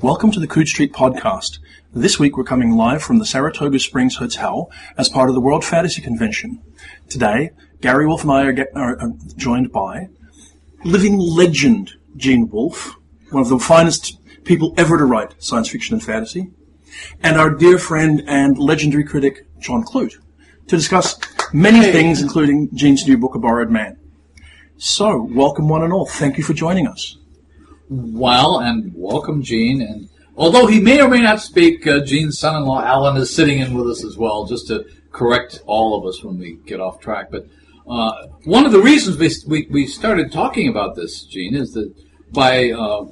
Welcome to the Coode Street podcast. This week we're coming live from the Saratoga Springs Hotel as part of the World Fantasy Convention. Today, Gary Wolfe and I are, get, are, are joined by living legend Gene Wolfe, one of the finest people ever to write science fiction and fantasy, and our dear friend and legendary critic John Clute to discuss many things, including Gene's new book, A Borrowed Man. So, welcome one and all. Thank you for joining us. Well, and welcome, Gene. And although he may or may not speak, uh, Gene's son-in-law Alan is sitting in with us as well, just to correct all of us when we get off track. But uh, one of the reasons we, we, we started talking about this, Gene, is that by uh,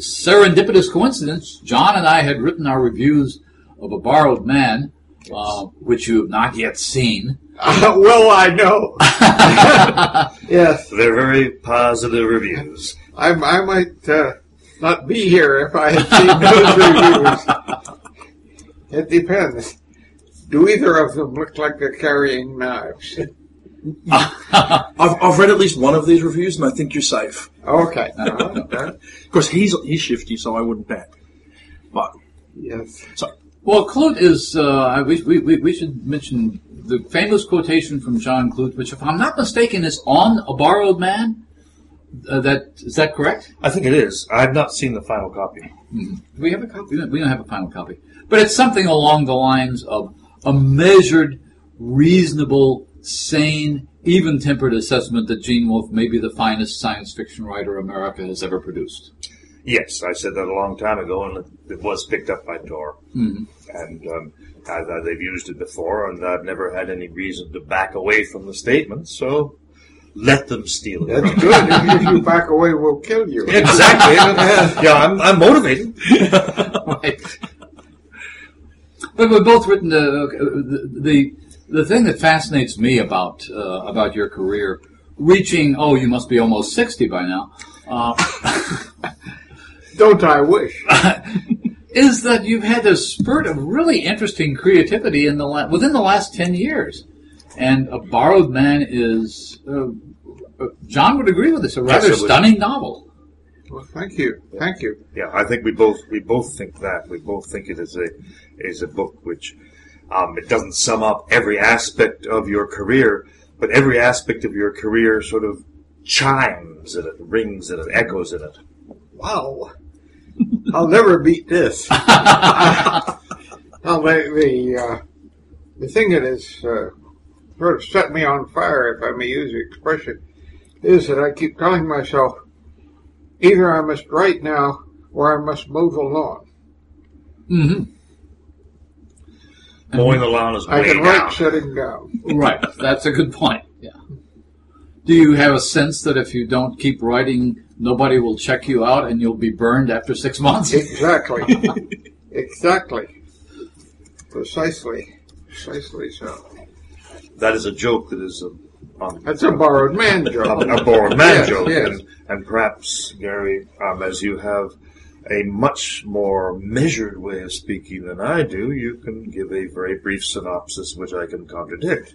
serendipitous coincidence, John and I had written our reviews of A Borrowed Man, uh, which you have not yet seen. Uh, well, I know. yes, They're very positive reviews. I, I might uh, not be here if I had seen those reviews. It depends. Do either of them look like they're carrying knives? I've, I've read at least one of these reviews, and I think you're safe. Okay. Of course, he's he's shifty, so I wouldn't bet. But yes. so Well, Clute is, uh, we, we, we we should mention the famous quotation from John Clute, which, if I'm not mistaken, is on A Borrowed Man. Uh, that Is that correct? I think it is. I've not seen the final copy. Do we have a copy? We don't, we don't have a final copy. But it's something along the lines of a measured, reasonable, sane, even tempered assessment that Gene Wolfe may be the finest science fiction writer America has ever produced. Yes, I said that a long time ago, and it, it was picked up by Tor. Mm-hmm. And um, I, I- they've used it before, and I've never had any reason to back away from the statement, so let them steal it. That's good. If you back away, we'll kill you. exactly. yeah, I'm, I'm motivated. Right. But we've both written the, the the the thing that fascinates me about uh, about your career, reaching oh you must be almost sixty by now, uh, Don't I wish? is that you've had this spurt of really interesting creativity in the la- within the last ten years, and a borrowed man is. Uh, uh, John would agree with this. A rather Yes, stunning novel. Well, thank you. Thank you. Yeah, I think we both we both think that we both think it is a is a book which um, it doesn't sum up every aspect of your career, but every aspect of your career sort of chimes in it, rings in it, echoes in it. Wow. I'll never beat this. now, the, the, uh, the thing that has uh, sort of set me on fire, if I may use the expression, is that I keep telling myself either I must write now or I must mow the lawn. Mm-hmm. Mowing the lawn is I way can write down. sitting down. Right. That's a good point. Yeah. Do you have a sense that if you don't keep writing, nobody will check you out and you'll be burned after six months? Exactly. exactly. Precisely. Precisely so. That is a joke that is a, um, That's a borrowed man joke. a, a borrowed man Yes, joke, yes. and, and perhaps Gary, um, as you have a much more measured way of speaking than I do, you can give a very brief synopsis which I can contradict.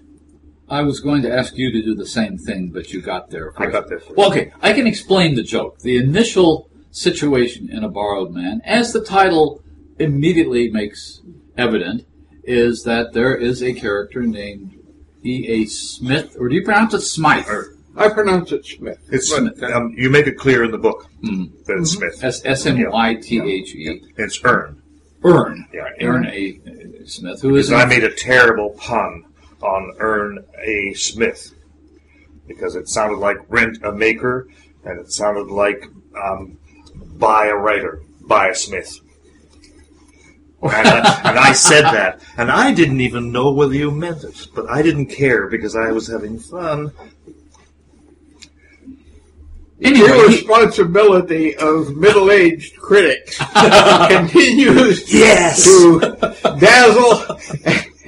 I was going to ask you to do the same thing, but you got there first. I got there first. Well, okay. I can explain the joke. The initial situation in A Borrowed Man, as the title immediately makes evident, is that there is a character named E.A. Smith, or do you pronounce it Smythe? I pronounce it Smith. It's But, uh, um, you make it clear in the book that it's Smith. S S M Y T H E. It's Ern. Ern. Yeah, Ern A. Smith, who is Because I made a terrible pun on Earn A. Smith because it sounded like rent a maker and it sounded like um, buy a writer, buy a Smith. And I, and I said that, and I didn't even know whether you meant it, but I didn't care because I was having fun. The Anyway, responsibility of middle-aged critics continues Yes! to dazzle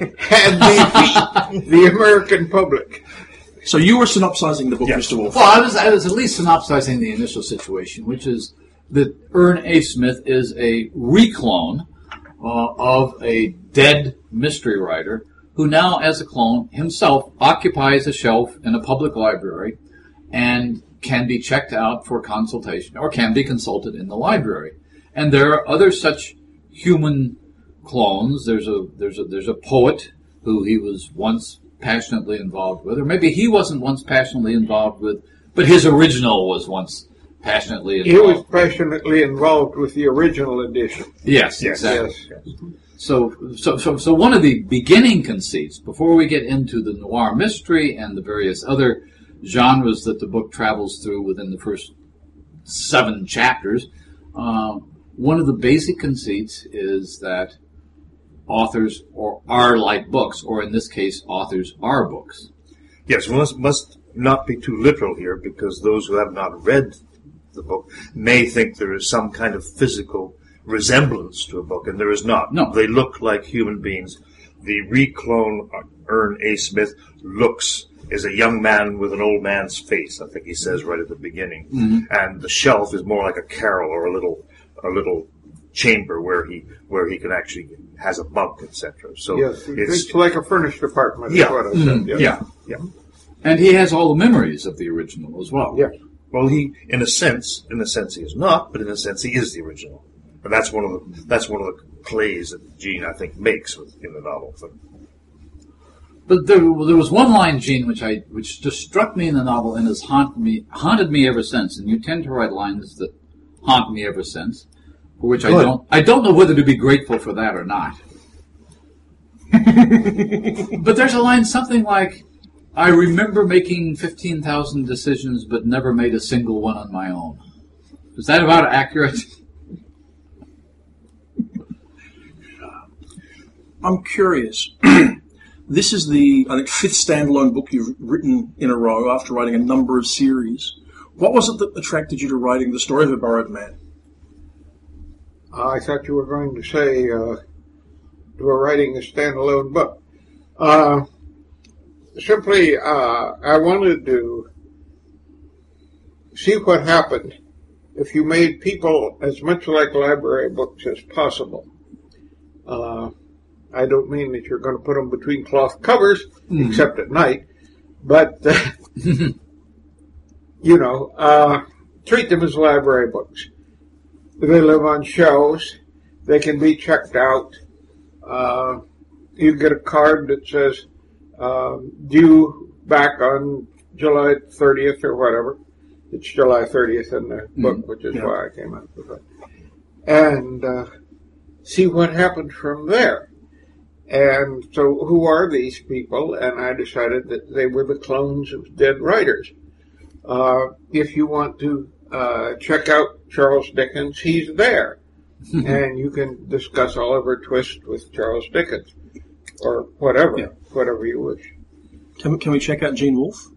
and defeat the American public. so you were synopsizing the book, Yes. Mr. Wolfe. Well, I was, I was at least synopsizing the initial situation, which is that Ern A. Smith is a reclone uh, of a dead mystery writer who now, as a clone himself, occupies a shelf in a public library and can be checked out for consultation or can be consulted in the library. And there are other such human clones. There's a there's a there's a poet who he was once passionately involved with, or maybe he wasn't once passionately involved with, but his original was once passionately involved. He was passionately involved with the original edition. Yes, Yes. exactly. Yes. So, so, so, so one of the beginning conceits, before we get into the noir mystery and the various other genres that the book travels through within the first seven chapters, uh, one of the basic conceits is that authors or are like books, or in this case, authors are books. Yes, we must, must not be too literal here because those who have not read the book may think there is some kind of physical resemblance to a book, and there is not. No. They look like human beings. The reclone uh, Ern A. Smith looks is a young man with an old man's face. I think he says right at the beginning, mm-hmm. and the shelf is more like a carrel or a little a little chamber where he where he can actually has a bunk, etc. So Yes, it's it's like a furnished apartment. Yeah. Is what I said. Mm-hmm. yes. Yeah. yeah. And he has all the memories of the original as well. Yeah. Well, he, in a sense, in a sense, he is not, but in a sense, he is the original, and that's one of the that's one of the plays that Gene, I think, makes with, in the novel. But But there, there was one line, Gene, which I which just struck me in the novel and has haunted me haunted me ever since. And you tend to write lines that haunt me ever since, for which I don't I don't know whether to be grateful for that or not. but there's a line something like, "I remember making fifteen thousand decisions, but never made a single one on my own." Is that about accurate? I'm curious. this is the, I think, fifth standalone book you've written in a row after writing a number of series. What was it that attracted you to writing the story of a borrowed man? I thought you were going to say uh, you were writing a standalone book. Uh, simply, uh, I wanted to see what happened if you made people as much like library books as possible. Uh, I don't mean that you're going to put them between cloth covers, except at night, but you know, uh, treat them as library books. They live on shelves. They can be checked out. Uh, you get a card that says um, due back on July 30th or whatever. It's July 30th in the book, which is Yeah. why I came up with it. And uh, see what happened from there. And so, who are these people? And I decided that they were the clones of dead writers. Uh, if you want to uh, check out Charles Dickens, he's there. and you can discuss Oliver Twist with Charles Dickens or whatever, Yeah. whatever you wish. Can, can we check out Gene Wolfe?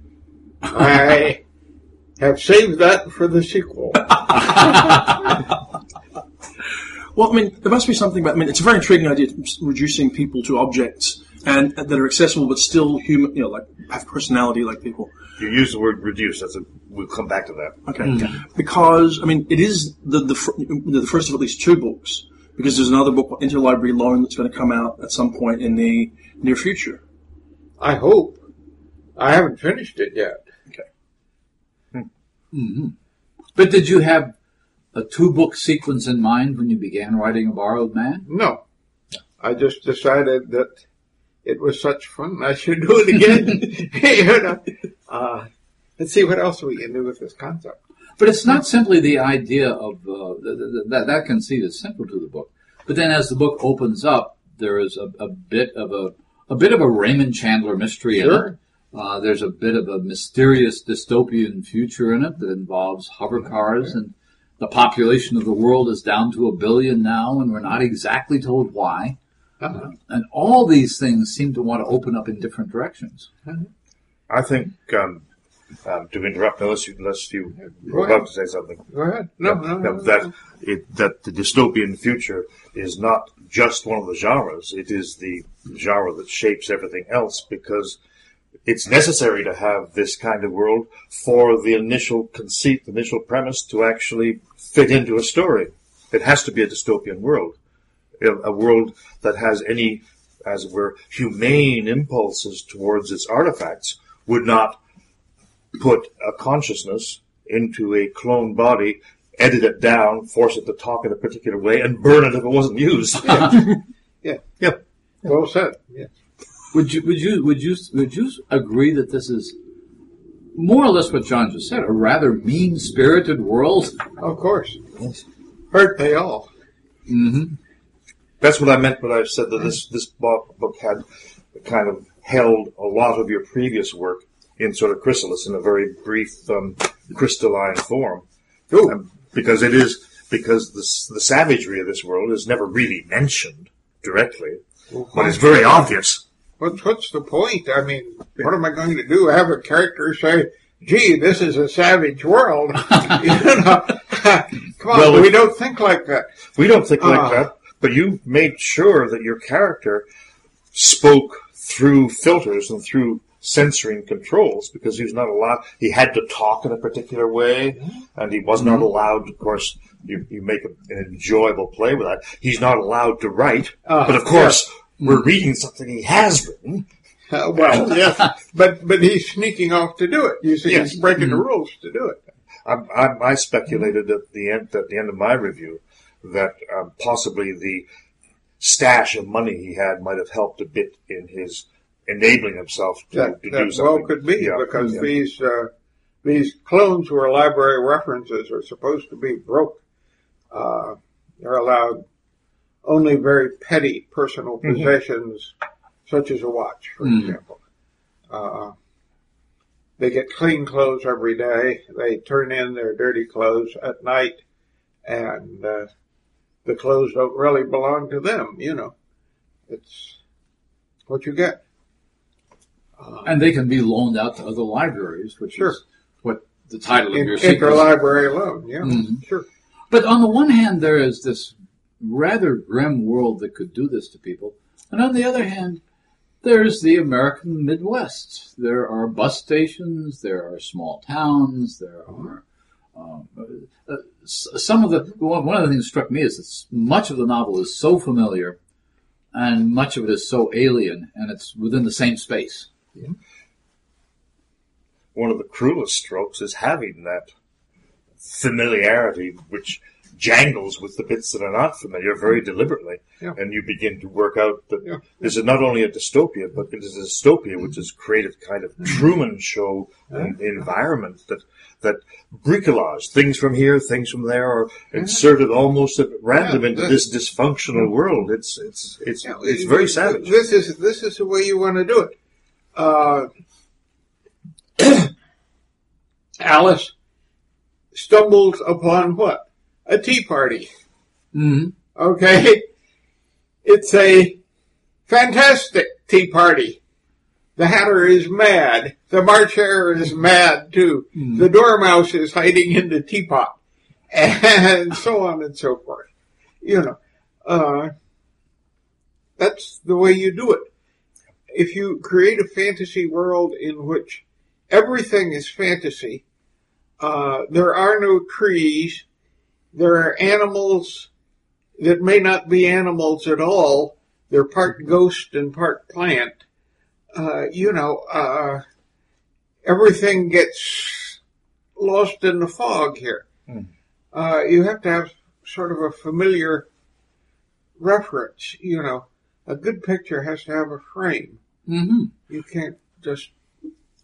I have saved that for the sequel. Well, I mean, there must be something about. I mean, it's a very intriguing idea, reducing people to objects and that are accessible but still human. You know, like have personality like people. You use the word reduce. That's a. We'll come back to that. Okay, because I mean, it is the the, fir- the first of at least two books. Because there's another book, Interlibrary Loan, that's going to come out at some point in the near future. I hope. I haven't finished it yet. Okay. Mm-hmm. But did you have a two book sequence in mind when you began writing A Borrowed Man? No. I just decided that it was such fun. I should do it again. you know, uh, let's see what else we can do with this concept. But it's not simply the idea of uh, th- th- that that conceit is central to the book. But then, as the book opens up, there is a, a bit of a a bit of a Raymond Chandler mystery in it. Uh, there's a bit of a mysterious dystopian future in it that involves hover cars and the population of the world is down to a billion now, and we're not exactly told why. Uh-huh. And all these things seem to want to open up in different directions. I think um, um, to interrupt unless you unless you Go were about to say something. Go ahead. No, no, no. no, that it, that the dystopian future is not just one of the genres; it is the genre that shapes everything else because it's necessary to have this kind of world for the initial conceit, the initial premise to actually fit into a story. It has to be a dystopian world, a a world that has any, as it were, humane impulses towards its artifacts would not put a consciousness into a clone body edit it down, force it to talk in a particular way, and burn it if it wasn't used. Yeah. Yep. Well said. Yeah. Would you would you would you would you agree that this is more or less what John just said, a rather mean spirited world? Of course. Yes. Hurt they all. Mm-hmm. That's what I meant when I said that this this book had kind of held a lot of your previous work in sort of chrysalis in a very brief um, crystalline form. Um, because it is because the the savagery of this world is never really mentioned directly, but it's very obvious. What's, what's the point? I mean, what am I going to do? Have a character say, gee, this is a savage world. you know? Come on, Well, we don't think like that. We don't think like Ah. that, but you made sure that your character spoke through filters and through censoring controls because he was not allowed. He had to talk in a particular way, and he was not allowed. Of course, you, you make an enjoyable play with that. He's not allowed to write, Ah, but of course, we're reading something he has written. Uh, well, yeah, but but he's sneaking off to do it. You see, Yes. he's breaking the rules to do it. I, I, I speculated at the end at the end of my review that um, possibly the stash of money he had might have helped a bit in his enabling himself to, That, to that do something. well could be Yeah, because yeah. these uh, these clones who are library references are supposed to be broke. Uh, they're allowed only very petty personal Mm-hmm. possessions, such as a watch, for Mm. example. Uh, they get clean clothes every day. They turn in their dirty clothes at night, and uh, the clothes don't really belong to them. You know, it's what you get. And they can be loaned out to other libraries, which Sure. is what the title of In, your interlibrary loan, yeah, Mhm. sure. But on the one hand, there is this rather grim world that could do this to people, and on the other hand, there's the American Midwest. There are bus stations, there are small towns, there are um, uh, some of the one of the things that struck me is that much of the novel is so familiar, and much of it is so alien, and it's within the same space. One of the cruelest strokes is having that familiarity which jangles with the bits that are not familiar very hmm. deliberately. Yeah. And you begin to work out that Yeah. this is not only a dystopia, but it is a dystopia which hmm. is created kind of hmm. Truman show en- environment that that bricolage, things from here, things from there, are inserted almost at random Yeah, into this dysfunctional world. It's it's it's it's very savage. This is this is the way you want to do it. Uh, Alice stumbles upon what? A tea party. Mm-hmm. Okay, it's a fantastic tea party. The Hatter is mad. The March Hare is mad too. The Dormouse is hiding in the teapot, and so on and so forth. You know, uh, that's the way you do it. If you create a fantasy world in which everything is fantasy, uh, there are no trees, there are animals that may not be animals at all. They're part ghost and part plant. Uh, you know, uh, everything gets lost in the fog here. Uh, you have to have sort of a familiar reference. You know, a good picture has to have a frame. Mm-hmm. You can't just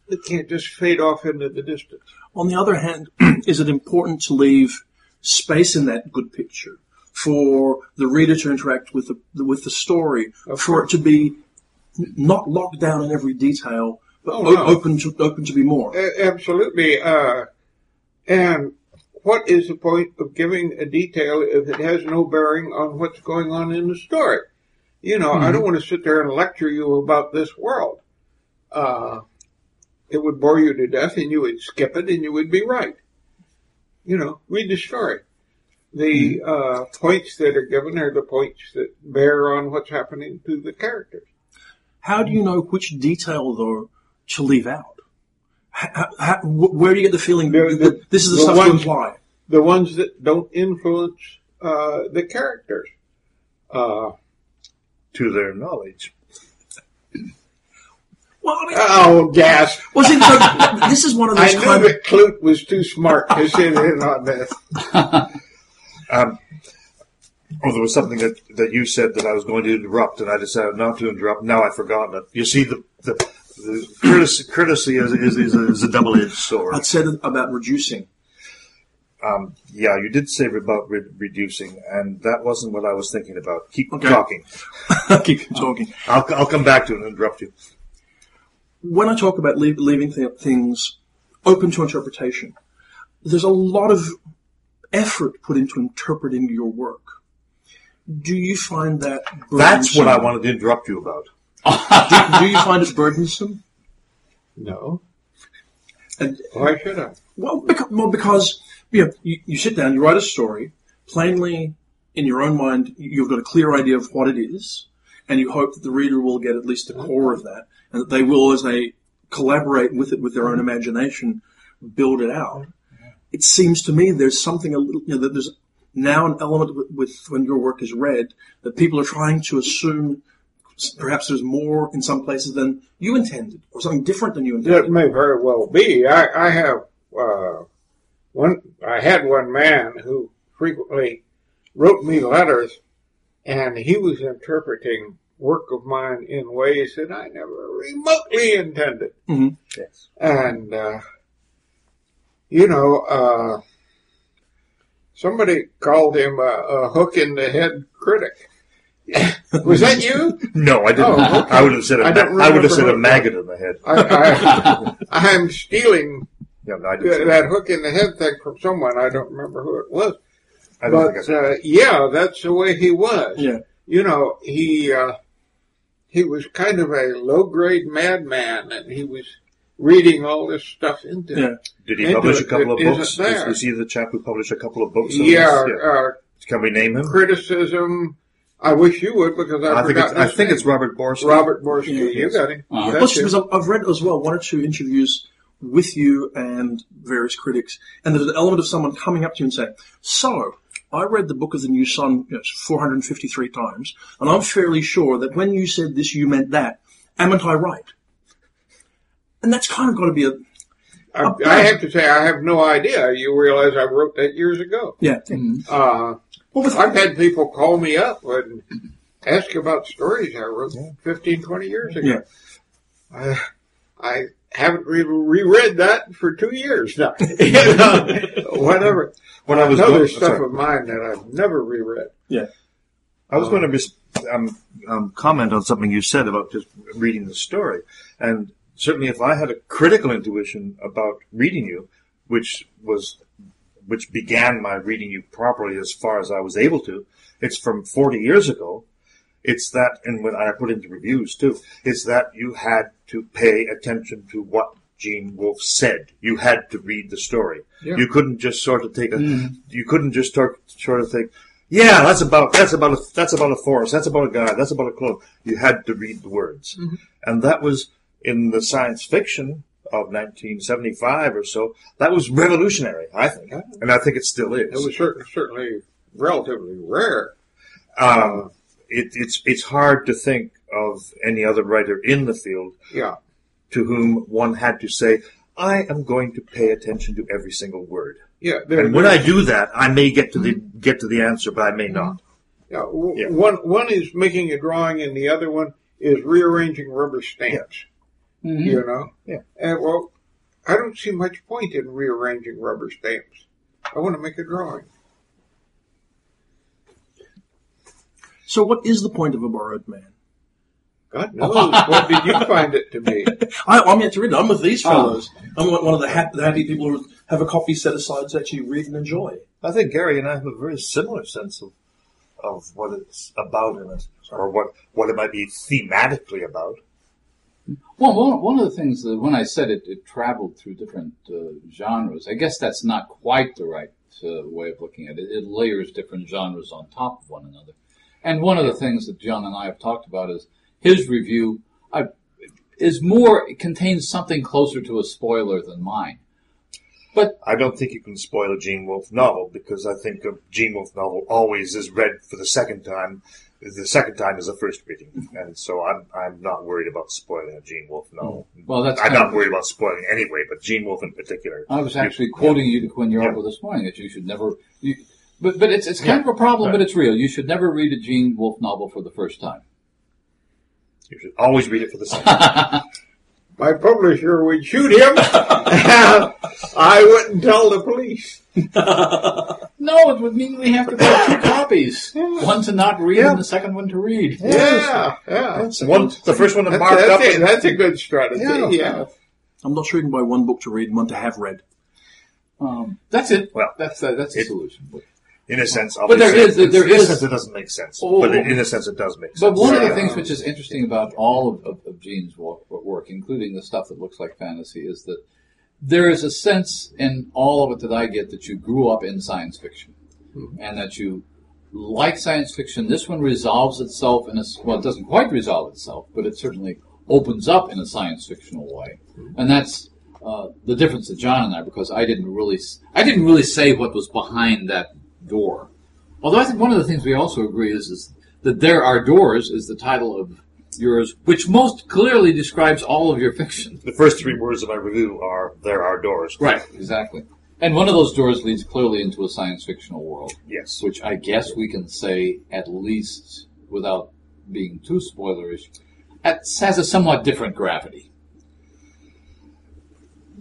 it can't just fade off into the distance. On the other hand, is it important to leave space in that good picture for the reader to interact with the with the story, Of for course. it to be not locked down in every detail, but Oh, o- no. open to open to be more? A- absolutely. Uh, and what is the point of giving a detail if it has no bearing on what's going on in the story? You know, I don't want to sit there and lecture you about this world. Uh, it would bore you to death and you would skip it and you would be right. You know, read the story. The uh, points that are given are the points that bear on what's happening to the characters. How do you know which detail though to leave out? How, how, wh- where do you get the feeling The- that the- this is the, the stuff to ones- imply? The ones that don't influence uh, the characters. Uh, to their knowledge. Well, I mean, Oh, gas! well, see, so this is one of those. I those knew kind that Clute was too smart to sit in on this. Um, oh, there was something that, that you said that I was going to interrupt, and I decided not to interrupt. Now I've forgotten it. You see, the, the, the courtesy, courtesy is, is, is, a, is a double-edged sword. I'd said about reducing. Um, yeah, you did say about re- reducing, and that wasn't what I was thinking about. Keep Okay. talking. Keep talking. I'll, I'll come back to it and interrupt you. When I talk about leave, leaving th- things open to interpretation, there's a lot of effort put into interpreting your work. Do you find that That's what I wanted to interrupt you about. Do, do you find it burdensome? No. And Why should I? Well, because, well, because you, know, you you sit down, you write a story. Plainly, in your own mind, you've got a clear idea of what it is, and you hope that the reader will get at least the core of that, and they will, as they collaborate with it with their own imagination, build it out. It seems to me there's something a little, you know, that there's now an element with, with when your work is read that people are trying to assume perhaps there's more in some places than you intended, or something different than you intended. That may very well be. I, I have uh, one. I had one man who frequently wrote me letters, and he was interpreting work of mine in ways that I never remotely intended. Mhm. Yes. And uh, you know, uh, somebody called him a, a hook in the head critic. was that you? No, I didn't. Oh, okay. I would have said a, I don't I would have said a maggot in the head. I, I, I'm stealing Yeah, no, I that, that hook in the head thing from someone. I don't remember who it was. I But think I uh, yeah, that's the way he was. Yeah. You know, he uh, he was kind of a low grade madman, and he was reading all this stuff into. Yeah. Did he publish a it, couple of books? isn't there. Is, is he the chap who published a couple of books? on Yeah, this? Uh, Can we name him? criticism. I wish you would because I, I think it's, forgot. I think it's Robert Borski. Robert Borski. Yeah, you yes. got him. Uh, That's Plus, it. because I've I've read as well one or two interviews with you and various critics, and there's an element of someone coming up to you and saying, "So, I read the Book of the New Sun you know, 453 times, and I'm fairly sure that when you said this, you meant that. Amn't I right?" And that's kind of got to be a I, I have to say, I have no idea. You realize I wrote that years ago. yeah. Uh, Well, with, I've had people call me up and ask about stories I wrote 15, 20 years ago. yeah. I, I haven't re- reread that for two years now. you know, whatever. When I was there's stuff sorry. of mine that I've never reread. Yeah. I was going to mis- um, um, comment on something you said about just reading the story, and certainly if I had a critical intuition about reading you, which was which began my reading you properly as far as I was able to, it's from 40 years ago. It's that, and when I put into reviews too, it's that you had to pay attention to what Gene Wolfe said. You had to read the story. Yeah. You couldn't just sort of take a, you couldn't just sort, sort of think, yeah, that's about that's about a that's about a forest. That's about a guy. That's about a clone. You had to read the words, and that was in the science fiction of 1975 or so. That was revolutionary, I think, and I think it still is. It was certain, certainly relatively rare. um, it, it's it's hard to think of any other writer in the field Yeah. to whom one had to say, "I am going to pay attention to every single word." Yeah. There, And when I do that, I may get to the get to the answer, but I may mm-hmm. not. yeah, w- Yeah. One, one is making a drawing and the other one is rearranging rubber stamps. Mm-hmm. You know? Yeah. And well, I don't see much point in rearranging rubber stamps. I want to make a drawing. So, what is the point of a borrowed man? God knows. what did you find it to be? I, I'm yet to read it. I'm with these fellows. I'm one one of the, hap- the happy people who have a copy set aside to actually read and enjoy. I think Gary and I have a very similar sense of of what it's about in it, or what what it might be thematically about. Well, one, one of the things that when I said it, it traveled through different uh, genres, I guess that's not quite the right uh, way of looking at it. It layers different genres on top of one another. And one of the things that John and I have talked about is his review uh, is more, it contains something closer to a spoiler than mine. But I don't think you can spoil a Gene Wolfe novel because I think a Gene Wolfe novel always is read for the second time the second time is the first reading, and so I'm I'm not worried about spoiling a Gene Wolfe novel. Well, that's I'm not worried about spoiling anyway, but Gene Wolfe in particular. I was actually quoting you to Quinn were Yeah. this morning that you should never. You, but but it's it's kind of a problem, but it's real. You should never read a Gene Wolfe novel for the first time. You should always read it for the second. time. My publisher would shoot him. I wouldn't tell the police. No, it would mean we have to buy two copies. One to not read Yeah. and the second one to read. Yeah, yeah. one, the first one to That's, mark that's up. a, that's a good strategy. Yeah. Yeah. I'm not sure you can buy one book to read and one to have read. Um, that's it. Well, that's uh, that's the it- solution. In a sense, But there is- there in a sense it doesn't make sense, Oh. but in a sense it does make sense. But one of the things which is interesting about all of, of, of Gene's work, work, including the stuff that looks like fantasy, is that there is a sense in all of it that I get that you grew up in science fiction, and that you like science fiction. This one resolves itself in a well, it doesn't quite resolve itself, but it certainly opens up in a science fictional way, and that's. Uh, the difference to John and I, because I didn't really, I didn't really say what was behind that door. Although I think one of the things we also agree is, is that There Are Doors is the title of yours, which most clearly describes all of your fiction. the first three words of my review are "There are doors." Right. Exactly. And one of those doors leads clearly into a science fictional world, Yes. which I guess we can say, at least without being too spoilerish, has a somewhat different gravity.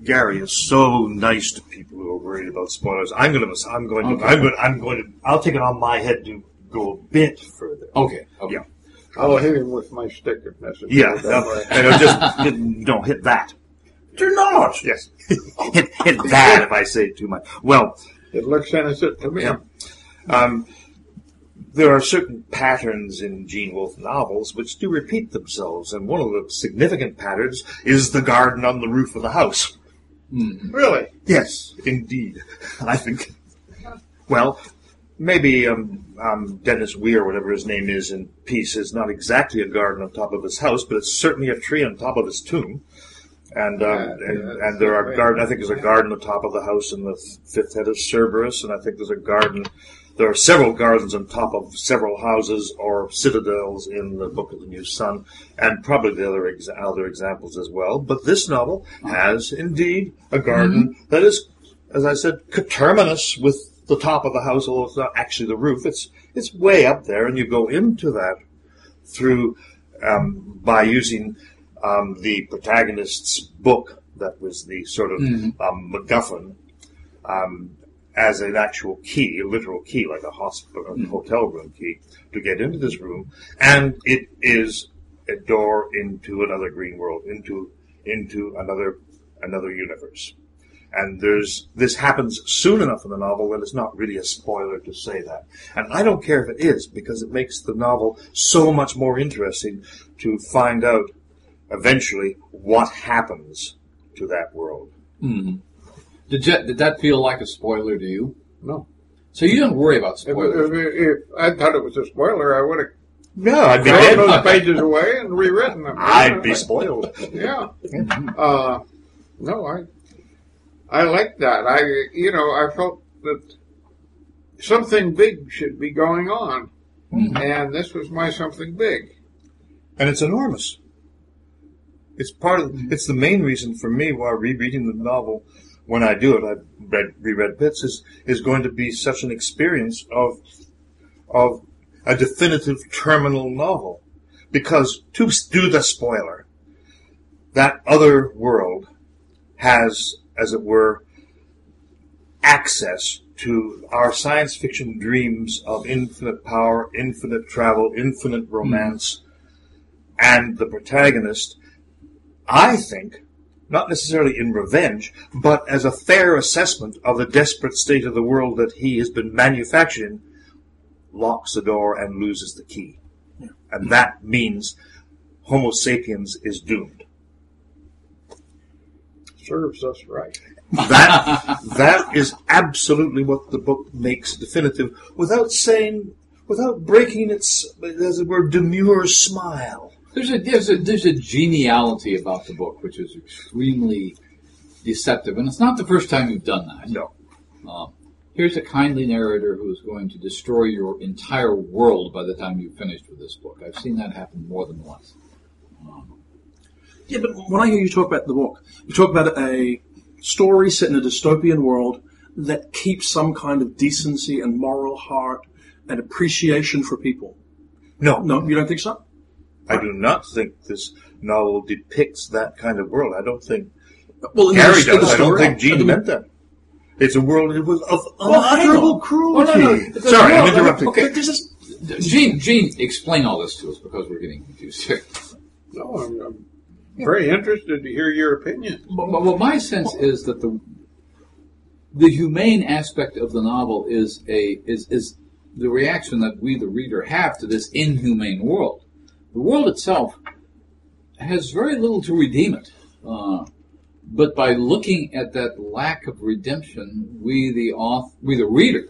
Gary is so nice to people who are worried about spoilers. I'm going to, I'm going to, Okay. I'm going, I'm going to, I'll take it on my head to go a bit further. Okay. okay. Yeah. I'll hit him with my stick if necessary. Yeah, That way. and it'll just hit, no hit that. You're not. Yes, hit hit that if I say too much. Well, It looks innocent to me. Yeah. um, there are certain patterns in Gene Wolfe novels which do repeat themselves, and one of the significant patterns is the garden on the roof of the house. Really? Yes, indeed. I think. Well, maybe um, um, Dennis Weer, whatever his name is in Peace, is not exactly a garden on top of his house, but it's certainly a tree on top of his tomb. And um, Yeah, and, yeah, and there are right. garden. I think there's a garden on top of the house in the fifth head of Cerberus, and I think there's a garden. There are several gardens on top of several houses or citadels in the Book of the New Sun, and probably the other ex- other examples as well. But this novel has indeed a garden that is, as I said, coterminous with the top of the house, although it's not actually the roof. It's it's way up there, and you go into that through um, by using um, the protagonist's book that was the sort of um, MacGuffin um, as an actual key, a literal key, like a hospital, a hotel room key, to get into this room, and it is a door into another green world, into into another another universe. And there's this happens soon enough in the novel that it's not really a spoiler to say that. And I don't care if it is because it makes the novel so much more interesting to find out eventually what happens to that world. Did, you, did that feel like a spoiler to you? No. So you don't worry about If, spoilers. if, if I thought it was a spoiler, I would have No, I'd be thrown dead. those pages away and rewritten them. I'd be spoiled. Yeah. Uh, no, I I like that. I you know I felt that something big should be going on, and this was my something big. and it's enormous. It's part of. It's the main reason for me why rereading the novel, when I do it, I've read reread bits, is is going to be such an experience of of a definitive terminal novel, because to do the spoiler, that other world has, as it were, access to our science fiction dreams of infinite power, infinite travel, infinite hmm. romance, and the protagonist, I think, not necessarily in revenge, but as a fair assessment of the desperate state of the world that he has been manufacturing, locks the door and loses the key. And that means Homo sapiens is doomed. Serves us right. That that is absolutely what the book makes definitive, without saying, without breaking its, as it were, demure smile. There's a, there's a there's a geniality about the book which is extremely deceptive, and it's not the first time you've done that. No, um, here's a kindly narrator who is going to destroy your entire world by the time you've finished with this book. I've seen that happen more than once. Um, yeah, but when I hear you talk about the book, you talk about a story set in a dystopian world that keeps some kind of decency and moral heart and appreciation for people. No, No, you don't think so? I do not think this novel depicts that kind of world. I don't think Well, in Gary the, in the does. I don't think Gene I mean, meant that. It's a world of, of Well, unutterable on. cruelty. Oh, no, no. Sorry, I'm No, no, interrupting. okay. This is Gene, Gene, explain all this to us because we're getting confused here. No, I'm, I'm very interested to hear your opinion. Well, well, well, my sense is that the the humane aspect of the novel is a is is the reaction that we, the reader, have to this inhumane world. The world itself has very little to redeem it, uh, but by looking at that lack of redemption, we, the author, we, the reader,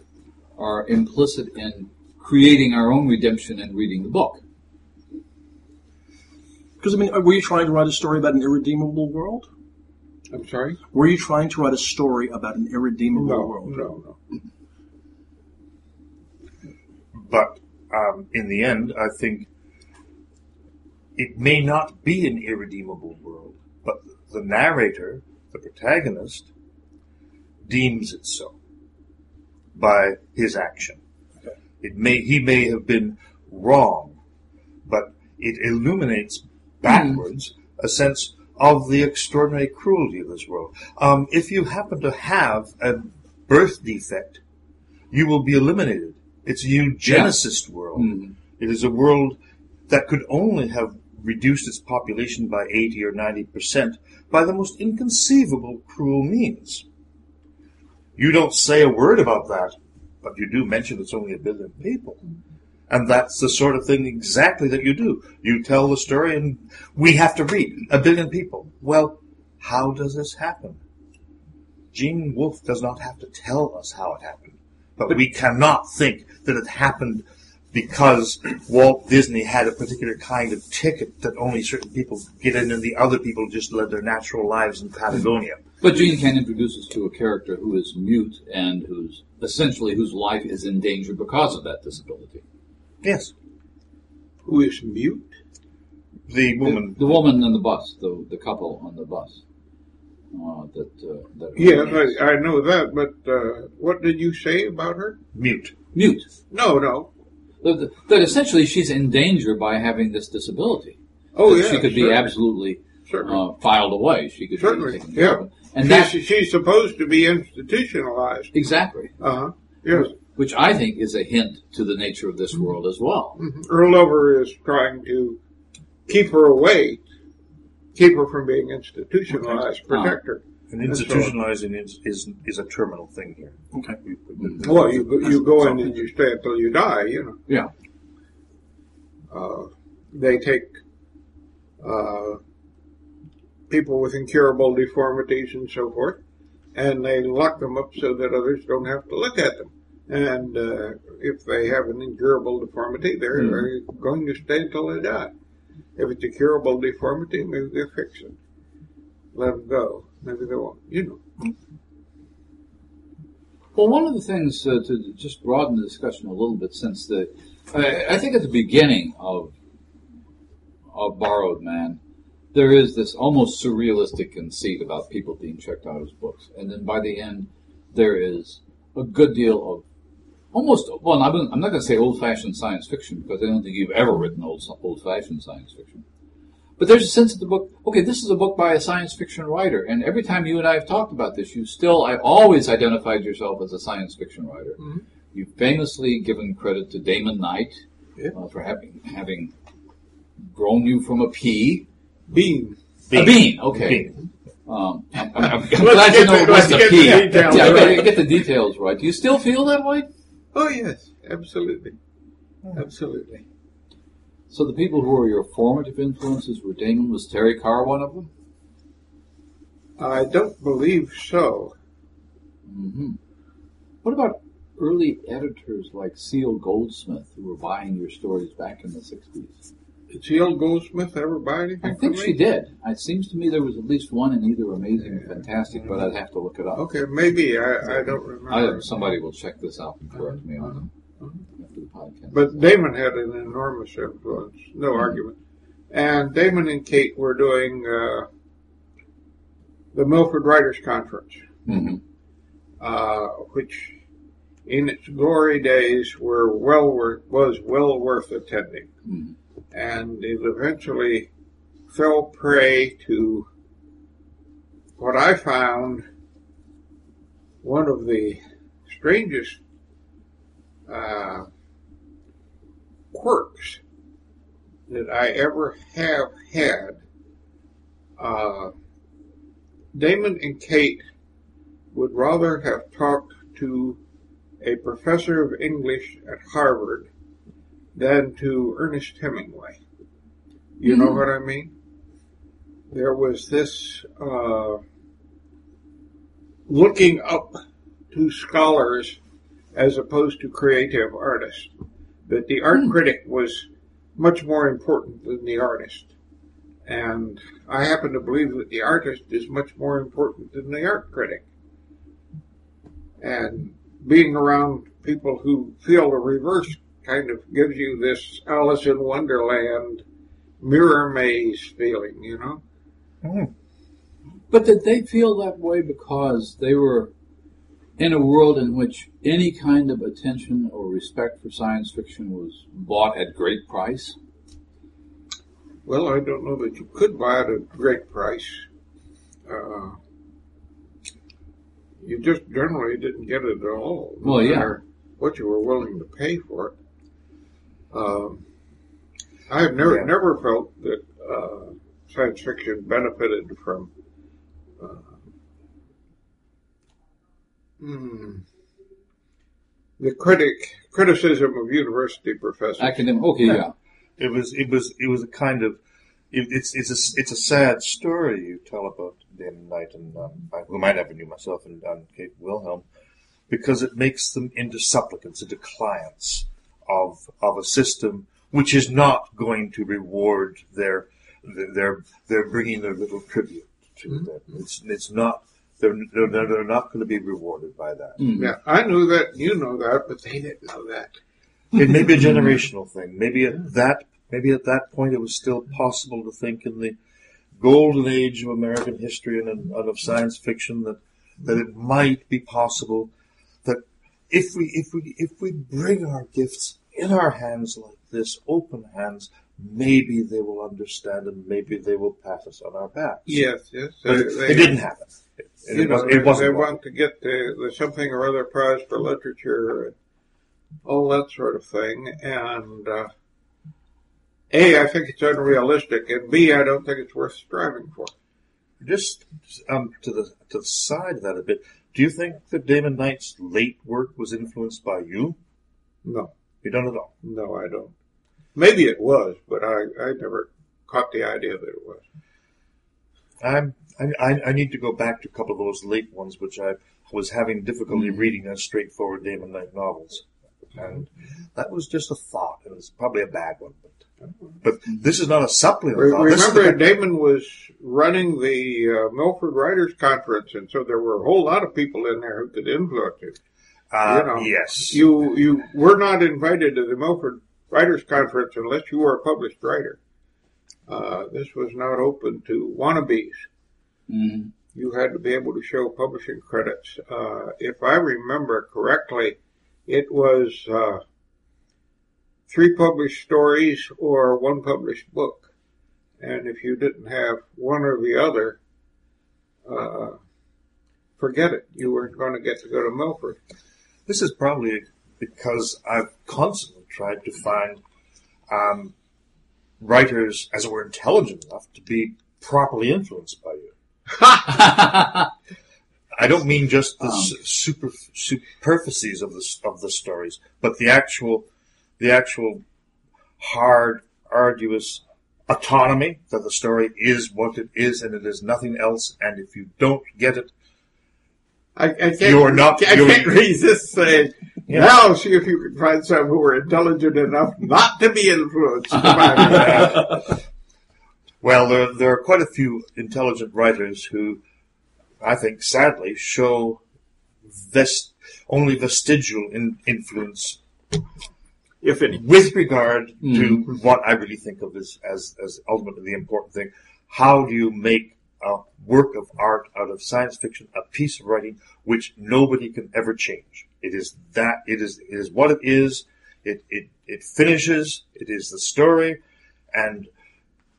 are implicit in creating our own redemption and reading the book. because I mean, were you trying to write a story about an irredeemable world? I'm sorry? Were you trying to write a story about an irredeemable No, world? no, no. But um, in the end, I think it may not be an irredeemable world, but the narrator, the protagonist, deems it so by his action. It may he may have been wrong, but it illuminates backwards a sense of the extraordinary cruelty of this world. Um, if you happen to have a birth defect, you will be eliminated. It's a eugenicist world. It is a world that could only have reduced its population by 80 or 90 percent by the most inconceivable cruel means. You don't say a word about that, but you do mention it's only a billion people. And that's the sort of thing exactly that you do. You tell the story and we have to read a billion people. Well, how does this happen? Gene Wolfe does not have to tell us how it happened. But we cannot think that it happened because Walt Disney had a particular kind of ticket that only certain people get in and the other people just led their natural lives in Patagonia. But Gene can introduce us to a character who is mute and who's essentially whose life is in danger because of that disability. Yes. Who is mute? The woman. The, the woman on the bus, the the couple on the bus. Uh, that uh, that Yes, I, I know that, but uh, what did you say about her? Mute. mute. No, no. That, essentially she's in danger by having this disability. Oh, yeah. she could be absolutely uh, filed away. She could Certainly, be taken care yeah. And that she's, she's supposed to be institutionalized. exactly, Uh huh. Yes. which I think is a hint to the nature of Mm-hmm. this world as well. Earl Lover is trying to keep her away, keep her from being institutionalized, Okay. protect her. And institutionalizing is, is is a terminal thing here. Okay. Well, you go- you go in and you stay until you die. You know, Yeah. uh, they take uh, people with incurable deformities and so forth, and they lock them up so that others don't have to look at them. And uh, if they have an incurable deformity, they're, Hmm. they're going to stay until they die. If it's a curable deformity, maybe they fix it. Let them go. Maybe they won't. You know. Well, one of the things uh, to just broaden the discussion a little bit, since the, I, I think at the beginning of of Borrowed Man, there is this almost surrealistic conceit about people being checked out as books, and then by the end, there is a good deal of almost well, I'm, not going to say old-fashioned science fiction because I don't think you've ever written old old-fashioned science fiction. But there's a sense of the book. Okay, this is a book by a science fiction writer, and every time you and I have talked about this, you still, I always identified yourself as a science fiction writer. You've famously given credit to Damon Knight Yeah. uh, for having having grown you from a pea, Bean. a bean. Okay. Bean. Um, I'm, I'm, I'm glad you know the- it was a pea. Yeah, details right. get the details right. Do you still feel that way? Oh yes, absolutely, absolutely. So the people who were your formative influences were Damon. Was Terry Carr one of them? I don't believe so. hmm What about early editors like Cele Goldsmith who were buying your stories back in the 60s? Did T.L. Goldsmith ever buy anything I think she me? did. It seems to me there was at least one in either Amazing or Fantastic, but I'd have to look it up. Okay, maybe. I, I don't remember. I, somebody will check this out and correct me on it after the podcast. But Damon had an enormous influence, no Mm-hmm. argument. And Damon and Kate were doing uh, the Milford Writers Conference, hmm uh, which in its glory days were well worth, was well worth attending. Mhm. And it eventually fell prey to what I found one of the strangest uh, quirks that I ever have had. Uh, Damon and Kate would rather have talked to a professor of English at Harvard than to Ernest Hemingway. You know Mhm. what I mean? There was this uh, looking up to scholars as opposed to creative artists. That the art Hmm. critic was much more important than the artist. And I happen to believe that the artist is much more important than the art critic. And being around people who feel the reverse kind of gives you this Alice in Wonderland mirror maze feeling, you know? But did they feel that way because they were in a world in which any kind of attention or respect for science fiction was bought at great price? Well, I don't know that you could buy it at a great price. Uh, you just generally didn't get it at all. no Well, yeah. What you were willing to pay for it. Um, I have never Yeah. never felt that uh, science fiction benefited from. Uh, hmm, the critic criticism of university professors. Academic, okay, yeah. It was it was it was a kind of it, it's it's a it's a sad story you tell about Damon Knight and um, I, whom I never knew myself and um, Kate Wilhelm because it makes them into supplicants, into clients of of a system which is not going to reward their their their bringing their little tribute to them. It's it's not they're they're, they're not going to be rewarded by that. Mhm. Yeah, I knew that, you know that, but they didn't know that. It may be a generational thing. Maybe at that maybe at that point it was still possible to think in the golden age of American history and, and of science fiction that that it might be possible that if we if we if we bring our gifts in our hands like this, open hands, maybe they will understand and maybe they will pat us on our backs. Yes, yes. But it, it didn't happen. It, You it, know, was, they, it wasn't. they want to get the, the something or other prize for literature and all that sort of thing. And uh, A, I think it's unrealistic, and B, I don't think it's worth striving for. Just um, to the to the side of that a bit. Do you think that Damon Knight's late work was influenced by you? No, You don't at all. no, I don't. Maybe it was, but I, I never caught the idea that it was. I'm, I, I need to go back to a couple of those late ones, which I was having difficulty reading as straightforward Damon Knight novels, and that was just a thought. It was probably a bad one, but but this is not a supplement. Re- thought. Remember, the- Damon was running the uh, Milford Writers Conference, and so there were a whole lot of people in there who could influence it. uh, you know, yes, You you were not invited to the Milford Writers Conference unless you were a published writer. Uh, this was not open to wannabes. Mhm. You had to be able to show publishing credits. Uh, if I remember correctly, it was uh, three published stories or one published book. And if you didn't have one or the other, uh, forget it. You weren't going to get to go to Milford. this is probably because I've constantly tried to find um, writers, as it were, intelligent enough to be properly influenced by you. I don't mean just the Um. super superficies of the of the stories, but the actual the actual hard, arduous autonomy that the story is what it is, and it is nothing else. And if you don't get it, I, I can't, You are not- I can't resist saying Now see if you can find some who are intelligent enough not to be influenced by me. Well, there, there are quite a few intelligent writers who, I think, sadly, show vest, only vestigial in, influence if any. with regard to hmm. what I really think of as, as, as ultimately the important thing. How do you make a work of art out of science fiction, a piece of writing which nobody can ever change? It is that, it is, it is what it is. It, it, it finishes. It is the story. And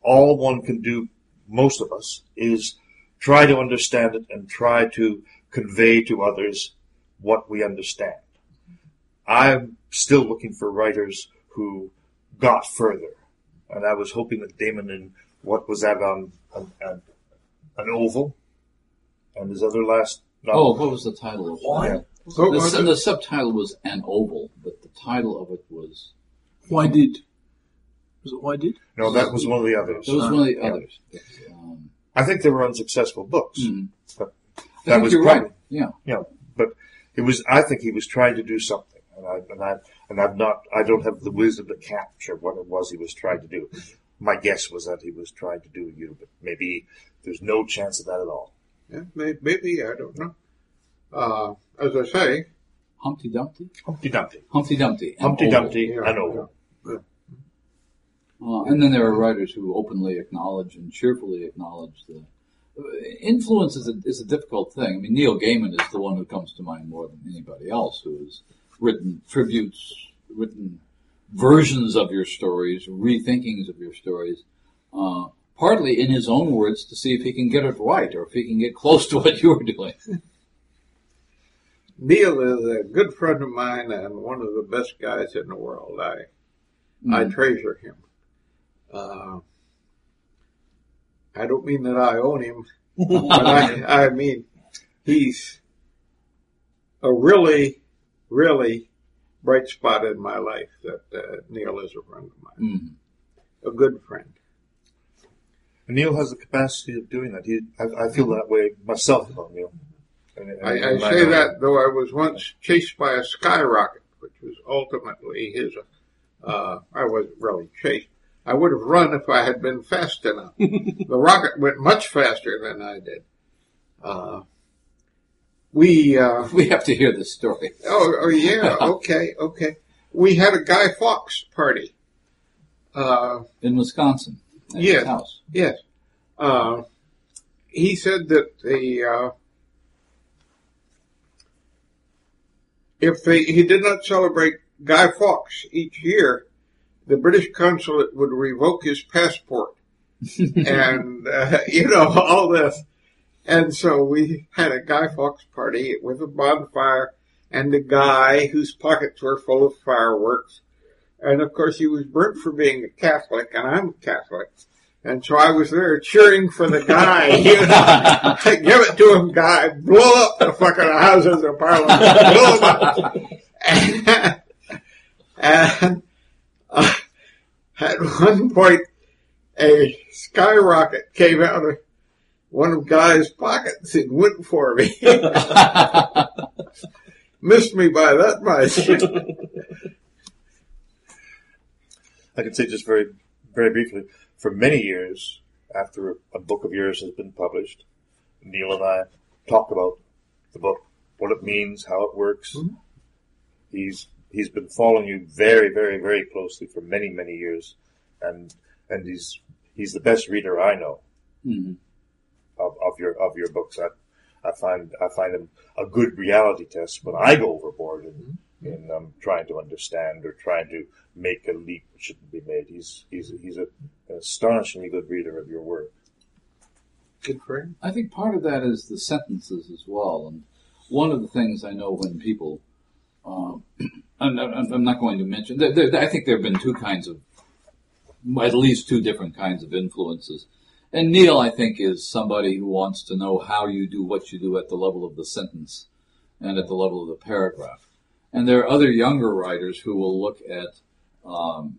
all one can do, most of us, is try to understand it and try to convey to others what we understand. I'm still looking for writers who got further, and I was hoping that Damon in what was that on an, an, an oval, and his other last novel. Oh, what was the title of Why? It? What The, was the, subtitle was An Oval, but the title of it was. Why did? Was it why did? no, that was one of the others. That was one of the Yeah. others. Um, I think they were unsuccessful books. Mhm. But I that think was you're probably, right. Yeah. you know, but it was. I think he was trying to do something, and I and I and I'm not. I don't have the wisdom to capture what it was he was trying to do. My guess was that he was trying to do you, but maybe there's no chance of that at all. Yeah, may- maybe, I don't know. Uh, as I say, Humpty Dumpty? Humpty Dumpty, Humpty Dumpty. Humpty Dumpty, yeah, and Oval. Uh, and then there are writers who openly acknowledge and cheerfully acknowledge the uh, influence is a, is a difficult thing. I mean, Neil Gaiman is the one who comes to mind more than anybody else, who has written tributes, written versions of your stories, rethinkings of your stories, uh, partly in his own words to see if he can get it right or if he can get close to what you're doing. Neil is a good friend of mine and one of the best guys in the world. I I treasure him. Uh, I don't mean that I own him, but I, I mean he's a really, really bright spot in my life. That uh, Neil is a friend of mine, Mhm. a good friend. And Neil has the capacity of doing that. He, I, I feel that way myself about Neil. I, I say that though I was once chased by a skyrocket, which was ultimately his. Uh, I wasn't really chased. I would have run if I had been fast enough. the rocket went much faster than I did. Uh, we, uh, We have to hear this story. oh, oh yeah, okay, okay. We had a Guy Fawkes party. Uh, In Wisconsin. Yes. his house. Yes. Uh, he said that the if they he did not celebrate Guy Fawkes each year, the British consulate would revoke his passport, and uh, you know all this. And so we had a Guy Fawkes party with a bonfire and a guy whose pockets were full of fireworks. And of course, he was burnt for being a Catholic, and I'm a Catholic. And so I was there cheering for the guy. You know, give it to him, guy. Blow up the fucking houses of parliament. Blow them up. And, and uh, at one point, a skyrocket came out of one of Guy's pockets and went for me. Missed me by that much. I can say just very, very briefly, for many years after a, book of yours has been published, Neil and I talk about the book, what it means, how it works. He's he's been following you very, very, very closely for many, many years, and and he's he's the best reader I know Mhm. of, of your of your books. I I find I find him a good reality test when I go overboard in in um, trying to understand or trying to make a leap that shouldn't be made. He's he's he's a, an astonishingly good reader of your work. Good for him. I think part of that is the sentences as well. And one of the things I know when people, um, I'm, I'm I'm not going to mention, there, there, I think there have been two kinds of, at least two different kinds of influences. And Neil, I think, is somebody who wants to know how you do what you do at the level of the sentence and at the level of the paragraph. And there are other younger writers who will look at um,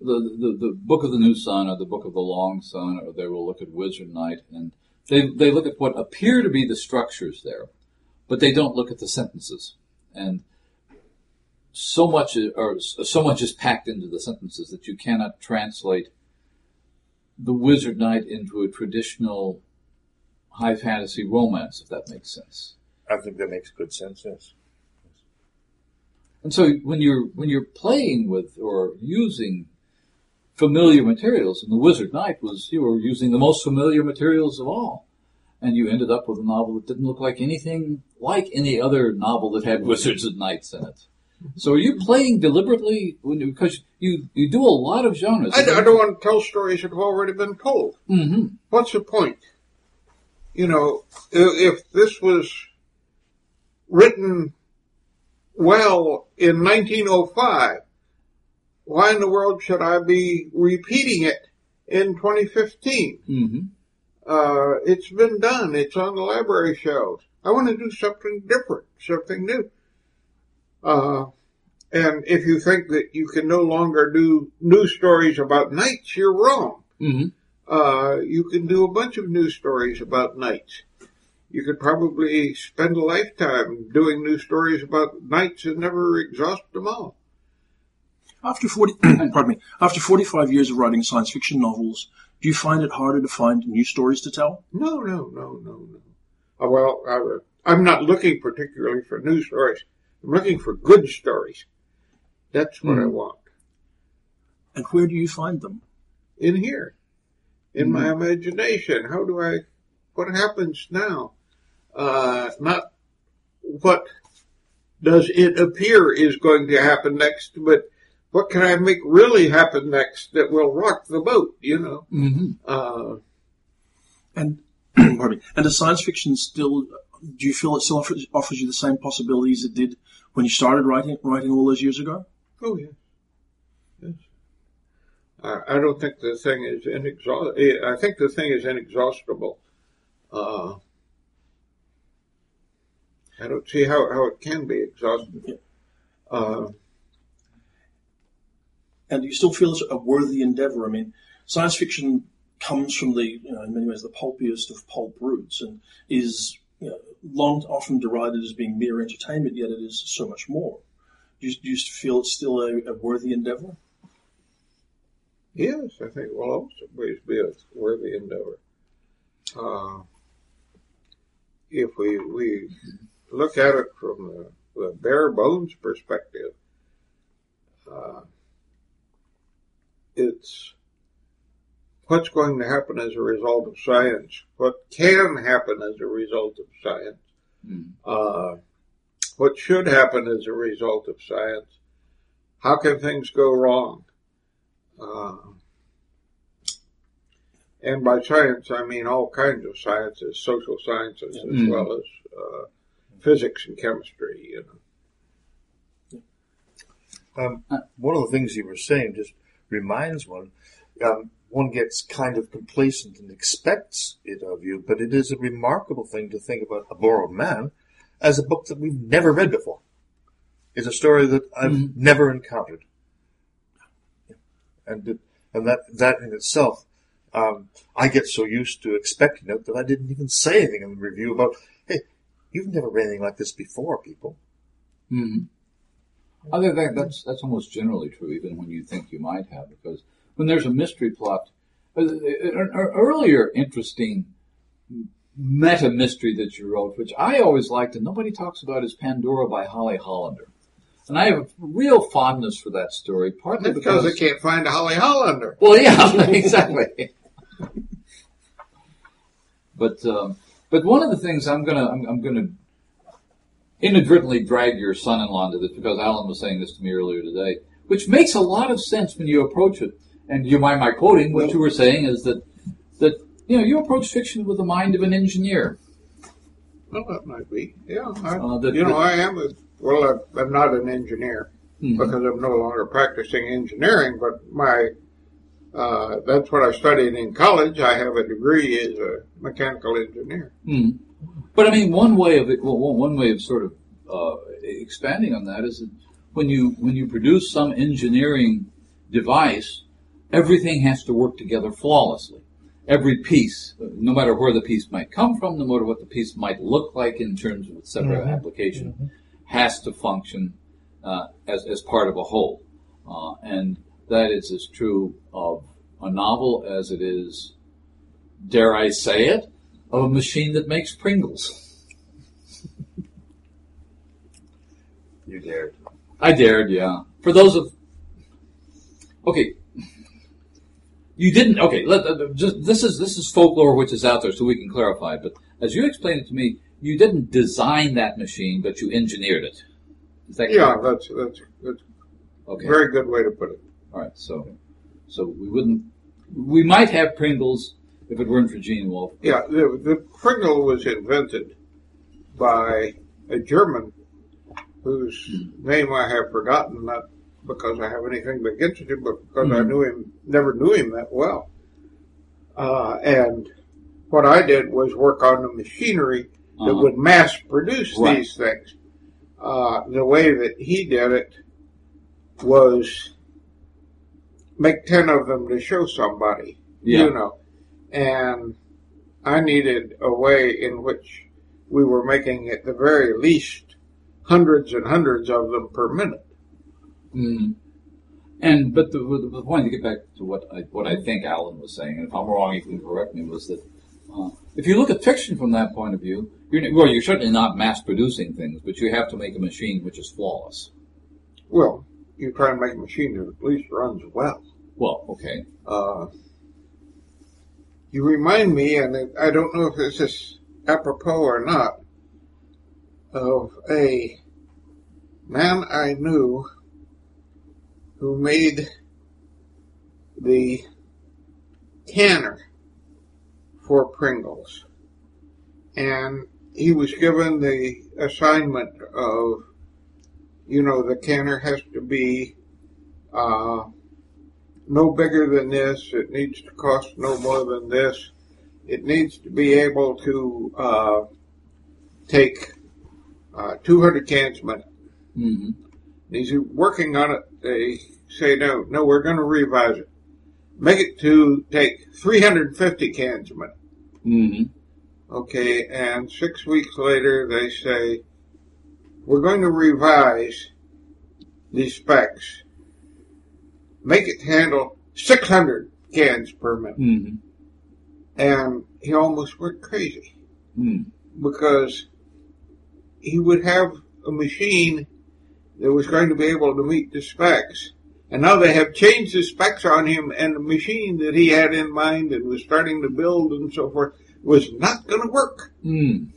the, the the book of the New Sun or the book of the Long Sun, or they will look at Wizard Knight, and they they look at what appear to be the structures there, but they don't look at the sentences. And so much or so much is packed into the sentences that you cannot translate the Wizard Knight into a traditional high fantasy romance, if that makes sense. I think that makes good sense. Yes. And so when you're when you're playing with or using familiar materials, and the Wizard Knight was you were using the most familiar materials of all, and you ended up with a novel that didn't look like anything like any other novel that had wizards and knights in it. So are you playing deliberately when you, because you you do a lot of genres? I, I don't want to tell stories that have already been told. Mm-hmm. What's the point? You know, if, if this was written well in 1905, why in the world should I be repeating it in 2015? Mm-hmm. Uh, it's been done. It's on the library shelves. I want to do something different, something new. Uh, and if you think that you can no longer do new stories about knights, you're wrong. Mm-hmm. Uh, you can do a bunch of new stories about knights. You could probably spend a lifetime doing new stories about knights and never exhaust them all. After 40, pardon me, after 45 years of writing science fiction novels, do you find it harder to find new stories to tell? No, no, no, no, no. Uh, well, I, I'm not looking particularly for new stories. I'm looking for good stories. That's what I Hmm. want. And where do you find them? In here. In my imagination. How do I, what happens now? Uh, not what does it appear is going to happen next, but what can I make really happen next that will rock the boat, you know? Mm-hmm. Uh, And, pardon me, and does science fiction still, do you feel it still offers, offers you the same possibilities it did when you started writing, writing all those years ago? Oh yes, yes. I, I don't think the thing is inexhaustible. I think the thing is inexhaustible. Uh, I don't see how, how it can be exhausted. Uh, And do you still feel it's a worthy endeavor? I mean, science fiction comes from the, you know, in many ways, the pulpiest of pulp roots and is, you know, long, often derided as being mere entertainment, yet it is so much more. Do you, do you feel it's still a, a worthy endeavor? yes, I think it will always be a worthy endeavor. Uh, if we we look at it from the, the bare bones perspective, uh, it's what's going to happen as a result of science, what can happen as a result of science, Mm. uh, what should happen as a result of science, how can things go wrong? Uh, and by science, I mean all kinds of sciences, social sciences, as Mm. well as uh, physics and chemistry. You know. Um, one of the things you were saying just reminds one. Um, one gets kind of complacent and expects it of you, but it is a remarkable thing to think about A Borrowed Man as a book that we've never read before. It's a story that I've Mhm. never encountered, and it, and that that in itself, um, I get so used to expecting it that I didn't even say anything in the review about, hey, you've never read anything like this before, people. Mm-hmm. I think that, that's that's almost generally true, even when you think you might have, because when there's a mystery plot, uh, an an earlier interesting meta mystery that you wrote, which I always liked and nobody talks about, is Pandora by Holly Hollander, and I have a real fondness for that story, partly That's because because I can't find a Holly Hollander. well, yeah, exactly. but um, but one of the things I'm gonna I'm, I'm gonna inadvertently drag your son-in-law into this because Alan was saying this to me earlier today, which makes a lot of sense when you approach it. And you mind my quoting? What you were saying is that that you know you approach fiction with the mind of an engineer. Well, that might be. Yeah. I, Uh, that- you know, I am. A, well, I'm not an engineer Mhm. because I'm no longer practicing engineering, but my uh, that's what I studied in college. I have a degree as a mechanical engineer. Mm. But I mean, one way of it, well, one one way of sort of uh, expanding on that is that when you when you produce some engineering device, everything has to work together flawlessly. Every piece, uh, no matter where the piece might come from, no matter what the piece might look like in terms of its separate application, has to function uh, as, as part of a whole. Uh, and that is as true of a novel as it is, dare I say it, of a machine that makes Pringles. You dared. I dared, yeah. For those of, okay, you didn't. Okay, let, uh, just this is this is folklore which is out there, so we can clarify. But as you explained it to me, you didn't design that machine, but you engineered it. Is that Yeah, that's that's that's Okay. a very good way to put it. All right. So, so we wouldn't. We might have Pringles if it weren't for Gene Wolfe. Yeah, the, the Pringle was invented by a German whose name I have forgotten, not because I have anything against him, but because I Mhm. knew him, never knew him that well. Uh, and what I did was work on the machinery that Uh-huh. would mass produce Right. these things. Uh, the way that he did it was make 10 of them to show somebody, Yeah. you know. And I needed a way in which we were making at the very least hundreds and hundreds of them per minute. Mm. And but the, the, the point to get back to what I what I think Alan was saying, and if I'm wrong, you can correct me, was that uh, if you look at fiction from that point of view, you're well, you're certainly not mass producing things, but you have to make a machine which is flawless. Well, you try and make a machine that at least runs well. Well, okay, Uh, you remind me, and I don't know if this is apropos or not, of a man I knew who made the canner for Pringles. And he was given the assignment of, you know, the canner has to be uh, no bigger than this. It needs to cost no more than this. It needs to be able to uh, take uh, 200 cans a minute. hmm He's working on it. They say, no, no, we're going to revise it. Make it to take 350 cans a minute. hmm Okay, and six weeks later they say, we're going to revise these specs. Make it handle 600 cans per minute. hmm And he almost went crazy mm because he would have a machine that was going to be able to meet the specs. And now they have changed the specs on him and the machine that he had in mind and was starting to build and so forth was not going to work. Mm.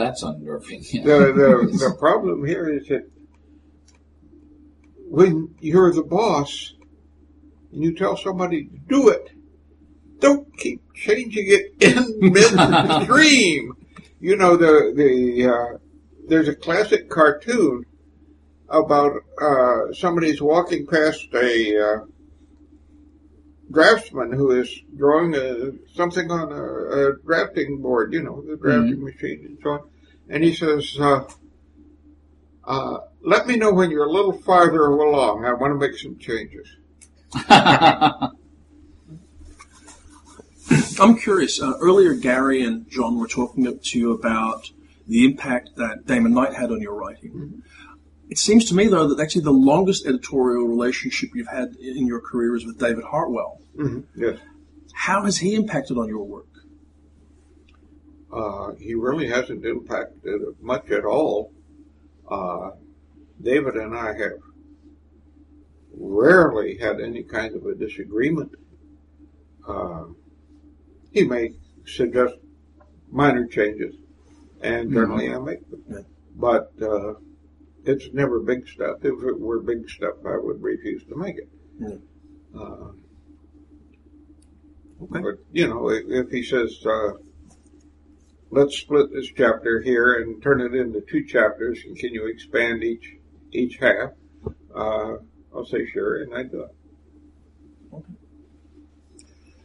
That's unnerving. The, the, the problem here is that when you're the boss and you tell somebody to do it, don't keep changing it in midstream. you know, the, the, uh, there's a classic cartoon about, uh, somebody's walking past a, uh, draftsman who is drawing a, something on a, a drafting board, you know, the drafting machine and so on. And he says, uh, uh, let me know when you're a little farther along. I want to make some changes. I'm curious. Uh, earlier, Gary and John were talking to you about the impact that Damon Knight had on your writing. It seems to me, though, that actually the longest editorial relationship you've had in your career is with David Hartwell. Yes. How has he impacted on your work? Uh, he really hasn't impacted it much at all. Uh, David and I have rarely had any kind of a disagreement. Uh, he may suggest minor changes, and generally I make them. Yeah. But uh, it's never big stuff. If it were big stuff, I would refuse to make it. Yeah. Uh, Okay. but you know, if, if he says, uh, "Let's split this chapter here and turn it into two chapters, and can you expand each each half?" Uh, I'll say sure, and I do it.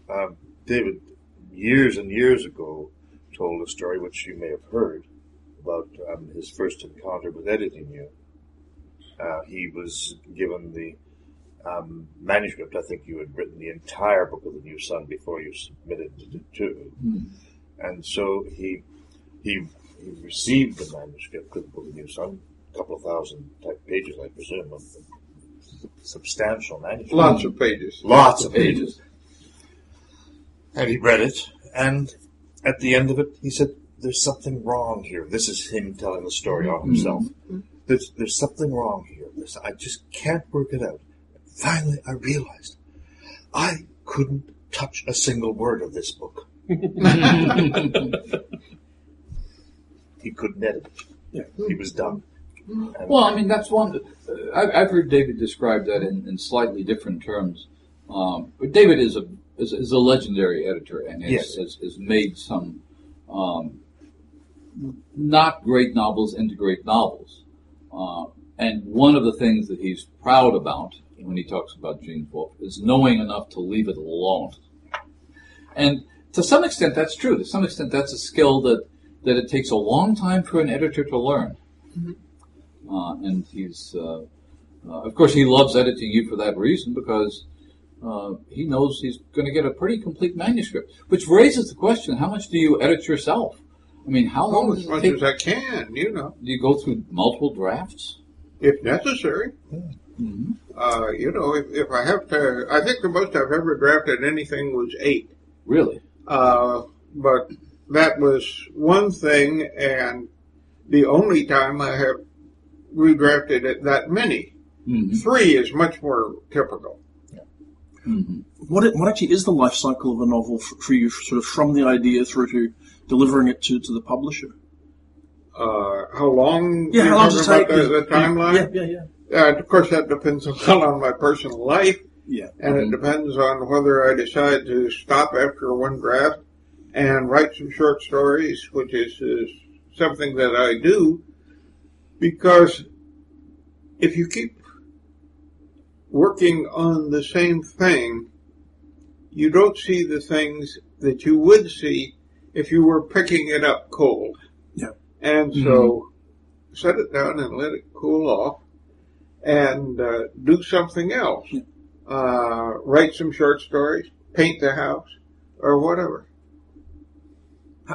Um, David, years and years ago, told a story which you may have heard about um, his first encounter with editing you. Uh, he was given the um, manuscript. I think you had written the entire book of the New Sun before you submitted it to. Hmm. And so he he he received the manuscript of the Book of New Sun, a couple of thousand type pages, I presume, of substantial manuscript. Lots of pages. Lots of Pages. And he read it, and at the end of it, he said, There's something wrong here. This is him telling the story on himself. Mm-hmm. There's, there's something wrong here. There's, I just can't work it out. Finally, I realized I couldn't touch a single word of this book. he couldn't edit it. Yeah. He was done. And Well, I mean, that's one. Uh, I've, I've heard David describe that in, in slightly different terms. Um, but David is a is, is a legendary editor and has, Yes. has, has made some um, not great novels into great novels. Uh, and one of the things that he's proud about when he talks about Gene Wolfe is knowing enough to leave it alone. And to some extent, that's true. To some extent, that's a skill that, that it takes a long time for an editor to learn. Uh, and he's, uh, uh, of course, he loves editing you for that reason because uh, he knows he's going to get a pretty complete manuscript. Which raises the question: How much do you edit yourself? I mean, how long Oh, does as it much take? as I can, you know, Do you go through multiple drafts? if necessary. Mm-hmm. Uh, you know, if, if I have to, I think the most I've ever drafted anything was eight. Really? Uh, but that was one thing, and the only time I have redrafted it that many. Mm-hmm. Three is much more typical. Mm-hmm. What what actually is the life cycle of a novel for you, sort of from the idea through to delivering it to, to the publisher? Uh, how long? Yeah, how long does it take? The, the timeline. Yeah, yeah, yeah. Uh, of course, that depends a lot on my personal life, Yeah. and it depends on whether I decide to stop after one draft and write some short stories, which is, is something that I do, because if you keep working on the same thing, you don't see the things that you would see if you were picking it up cold. Yeah. And so set it down and let it cool off and uh, do something else. Uh, write some short stories, paint the house, or whatever.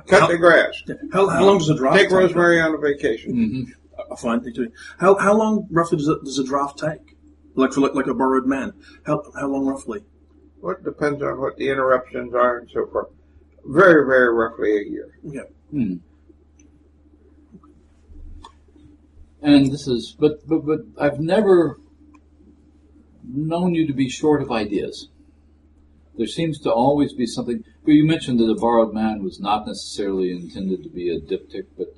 Cut the grass. How, how long does a draft Take take? Rosemary on a vacation. Mm-hmm. I find it too. How how long roughly does a, does a draft take? Like for like, like a borrowed man. How how long roughly? Well, it depends on what the interruptions are and so forth. Very, very roughly a year. Yeah. Hmm. And this is, but, but, but I've never known you to be short of ideas. There seems to always be something. But you mentioned that a borrowed man was not necessarily intended to be a diptych, but,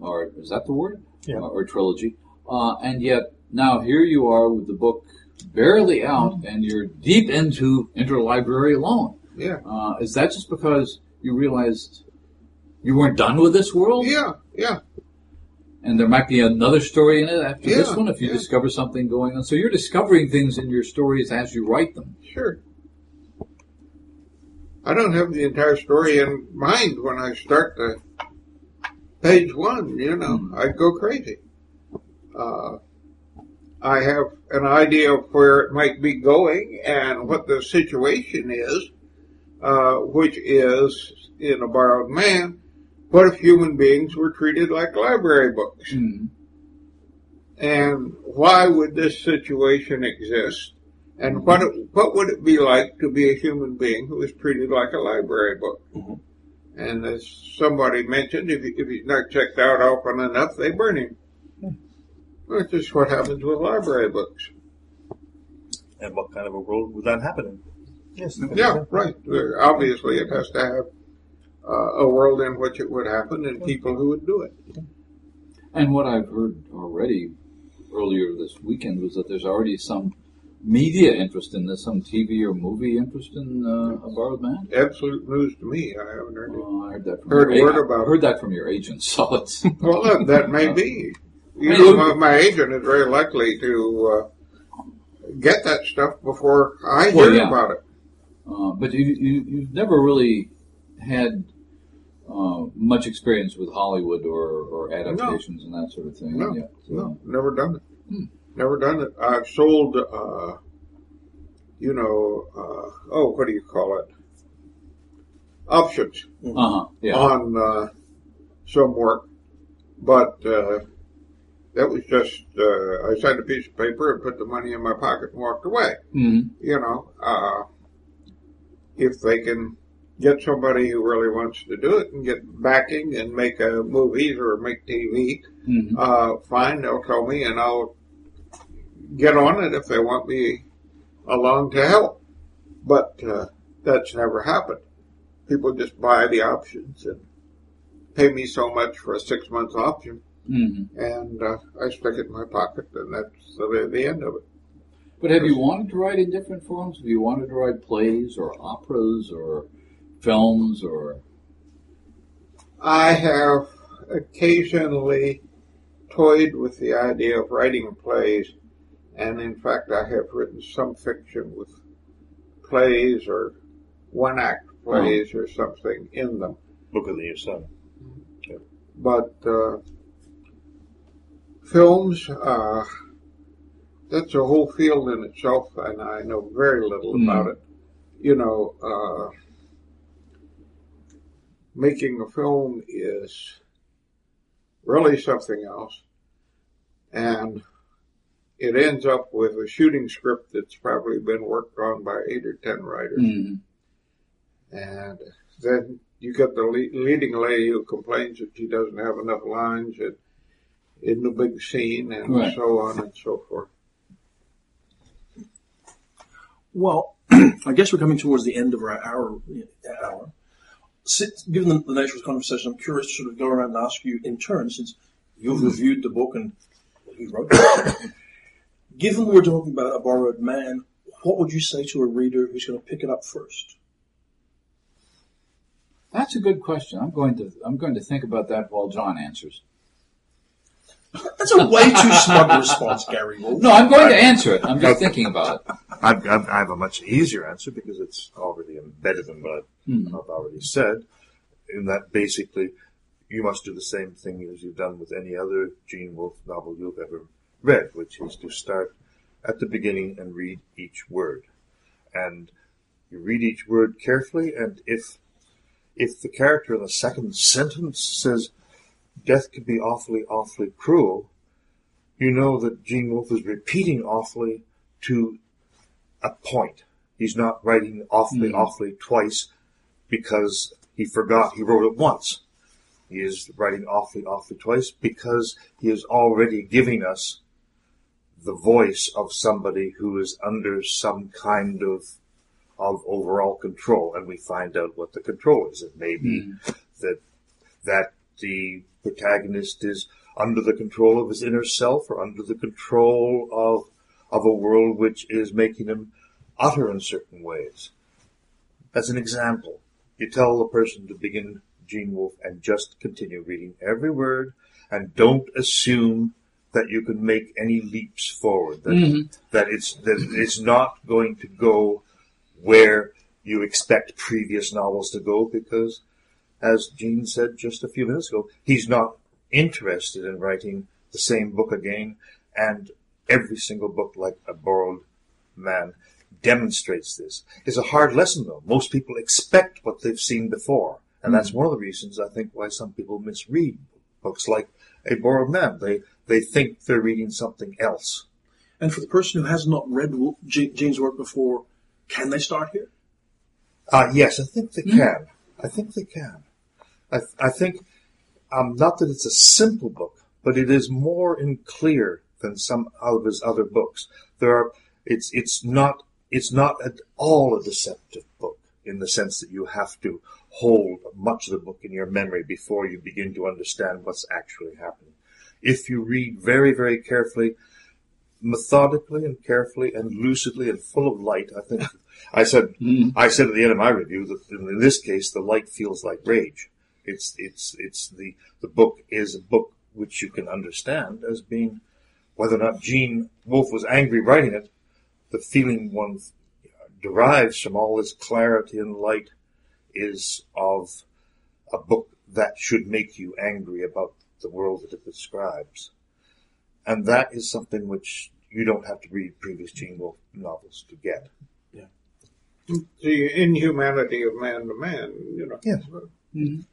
or is that the word? Yeah. Or, trilogy. Uh, and yet now here you are with the book barely out, and you're deep into Interlibrary Loan. Yeah. Uh, is that just because you realized you weren't done with this world? Yeah, yeah. And there might be another story in it after this one if you yeah. discover something going on. So you're discovering things in your stories as you write them. Sure. I don't have the entire story in mind when I start the page one, you know. I go crazy. Uh, I have an idea of where it might be going and what the situation is, uh, which is, in a borrowed man, what if human beings were treated like library books? And why would this situation exist? And what it, what would it be like to be a human being who is treated like a library book? Mhm. And as somebody mentioned, if, he, if he's not checked out often enough, they burn him. That's just what happens with library books. And what kind of a world would that happen in? Yes. Yeah, right. Obviously, it has to have uh, a world in which it would happen and people who would do it. And what I've heard already earlier this weekend was that there's already some media interest in this, some TV or movie interest in uh, a borrowed man. Absolute news to me. I haven't heard it. Well, I heard that from Heard word a- about it. heard that from your agent. So it's Well, that, that may be. You know, my, my agent is very likely to uh, get that stuff before I Well, hear yeah. about it. Uh, but you, you, you've never really had uh, much experience with Hollywood or, or adaptations and that sort of thing. No, yet. So- no, never done it. Hmm. Never done it. I've sold, uh, you know, uh, oh, what do you call it? Options Uh-huh. Yeah. on uh, some work, But uh, that was just uh, I signed a piece of paper and put the money in my pocket and walked away. Mhm. You know, uh, if they can get somebody who really wants to do it and get backing and make a movies or make TV, Mhm. uh, fine, they'll tell me and I'll get on it if they want me along to help. But uh, that's never happened. People just buy the options and pay me so much for a six month option, Mhm. and uh, I stick it in my pocket, and that's the, the end of it. But have you wanted to write in different forms? Have you wanted to write plays or operas or films or? I have occasionally toyed with the idea of writing plays, and in fact, I have written some fiction with plays or one act plays or something in them. Look at the New Sun. But uh, films, uh, that's a whole field in itself, and I know very little Mm. about it. You know, uh, making a film is really something else, and it ends up with a shooting script that's probably been worked on by eight or ten writers Mhm. and then you get the le- leading lady who complains that she doesn't have enough lines and in the big scene and Right. so on and so forth. Well, I guess we're coming towards the end of our hour. hour. Given the, the nature of the conversation, I'm curious to sort of go around and ask you in turn, since you've reviewed the book and you wrote it. given we're talking about a borrowed man, what would you say to a reader who's going to pick it up first? That's a good question. I'm going to I'm going to think about that while John answers. That's a way too smug response, Gary Wolfe. No, I'm going to answer it. I'm just thinking about it. I've, I've, I have a much easier answer because it's already embedded in what Hmm. I've already said. In that basically, you must do the same thing as you've done with any other Gene Wolfe novel you've ever read, which is to start at the beginning and read each word. And you read each word carefully, and if if the character in the second sentence says death could be awfully, awfully cruel, you know that Gene Wolfe is repeating awfully to a point. He's not writing awfully, Mhm. awfully twice because he forgot he wrote it once. He is writing awfully, awfully twice because he is already giving us the voice of somebody who is under some kind of of overall control, and we find out what the control is. It may be that that the protagonist is under the control of his inner self or under the control of of a world which is making him utter in certain ways. As an example, you tell the person to begin Gene Wolfe and just continue reading every word and don't assume that you can make any leaps forward. That, Mhm. that it's that it's not going to go where you expect previous novels to go because as Gene said just a few minutes ago, he's not interested in writing the same book again and every single book like a borrowed man demonstrates this. It's a hard lesson though. Most people expect what they've seen before. And that's one of the reasons I think why some people misread books like A Borrowed Man. They they think they're reading something else. And for the person who has not read Ge- work before, can they start here? Uh, yes, I think they can. I think they can. I, I think, um, not that it's a simple book, but it is more in clear than some of his other books. There are, it's, it's not, it's not at all a deceptive book in the sense that you have to hold much of the book in your memory before you begin to understand what's actually happening. If you read very, very carefully, methodically and carefully and lucidly and full of light, I think I said Mhm. I said at the end of my review that in this case the light feels like rage. It's it's it's the the book is a book which you can understand as being whether or not Gene Wolfe was angry writing it, the feeling one derives from all this clarity and light is of a book that should make you angry about the world that it describes. And that is something which you don't have to read previous Gene Wolfe novels to get. The inhumanity of man to man, you know. Yes. Mhm.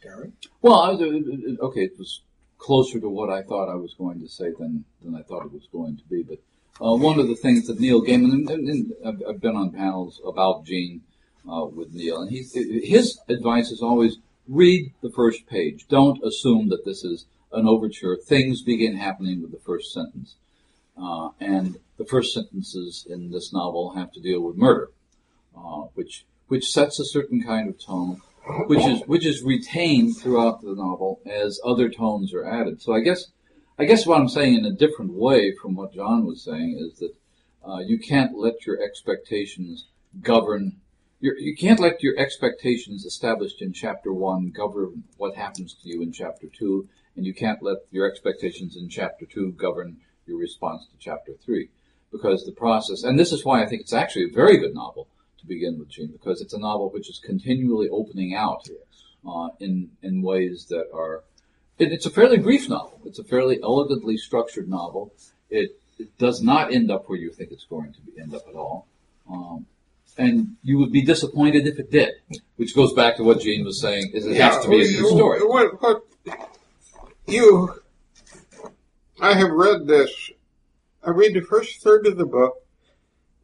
Gary? Well, I was, uh, uh, okay, it was closer to what I thought I was going to say than, than I thought it was going to be. But uh, one of the things that Neil Gaiman, and, I've been on panels about Gene uh, with Neil, and he's, his advice is always read the first page. Don't assume that this is an overture. Things begin happening with the first sentence. Uh, and the first sentences in this novel have to deal with murder, uh, which which sets a certain kind of tone, which is which is retained throughout the novel as other tones are added. So I guess I guess what I'm saying in a different way from what John was saying is that uh, you can't let your expectations govern. You can't let your expectations established in chapter one govern what happens to you in chapter two, and you can't let your expectations in chapter two govern your response to chapter three. Because the process, and this is why I think it's actually a very good novel to begin with, Gene, because it's a novel which is continually opening out uh, in in ways that are. It, it's a fairly brief novel. It's a fairly elegantly structured novel. It, it does not end up where you think it's going to be, end up at all. Um, and you would be disappointed if it did, which goes back to what Gene was saying: is it has to be a good story. What, what you I have read this. I read the first third of the book,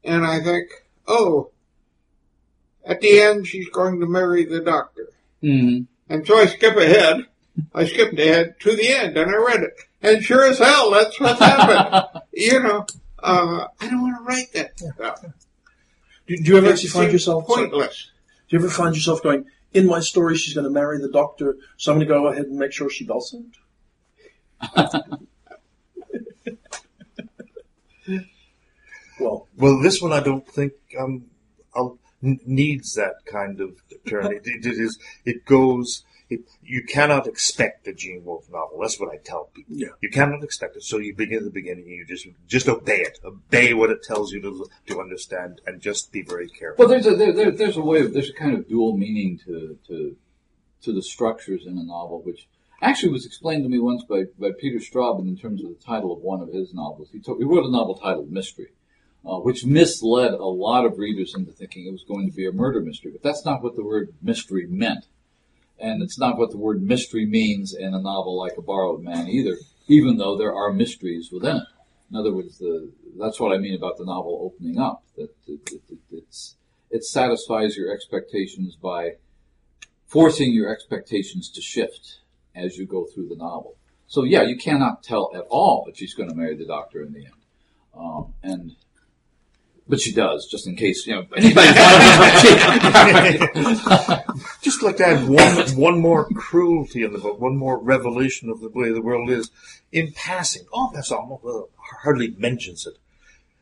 and I think, oh, at the end she's going to marry the doctor. Mm-hmm. And so I skip ahead. I skipped ahead to the end, and I read it. And sure as hell, that's what happened. you know, uh, I don't want to write that stuff. Do, do you ever actually find yourself? pointless? Do you ever find yourself going? In my story, she's going to marry the doctor, so I'm going to go ahead and make sure she doesn't. well, Well, this one I don't think um, I'll, n- needs that kind of turn. It, it, is. It goes. It, you cannot expect a Gene Wolfe novel. That's what I tell people. Yeah. You cannot expect it. So you begin at the beginning. and You just just obey it. Obey what it tells you to to understand, and just be very careful. Well, there's a there, there, there's a way of there's a kind of dual meaning to to to the structures in a novel, which actually was explained to me once by, by Peter Straub in terms of the title of one of his novels. He, told, he wrote a novel titled Mystery, uh, which misled a lot of readers into thinking it was going to be a murder mystery. But that's not what the word mystery meant. And it's not what the word mystery means in a novel like A Borrowed Man either, even though there are mysteries within it. In other words, the, that's what I mean about the novel opening up, that it, it, it, it's, it satisfies your expectations by forcing your expectations to shift as you go through the novel. So yeah, you cannot tell at all that she's going to marry the doctor in the end. Um, and but she does, just in case you know just like to add one one more cruelty in the book, one more revelation of the way the world is. In passing, oh, that's almost well, hardly mentions it.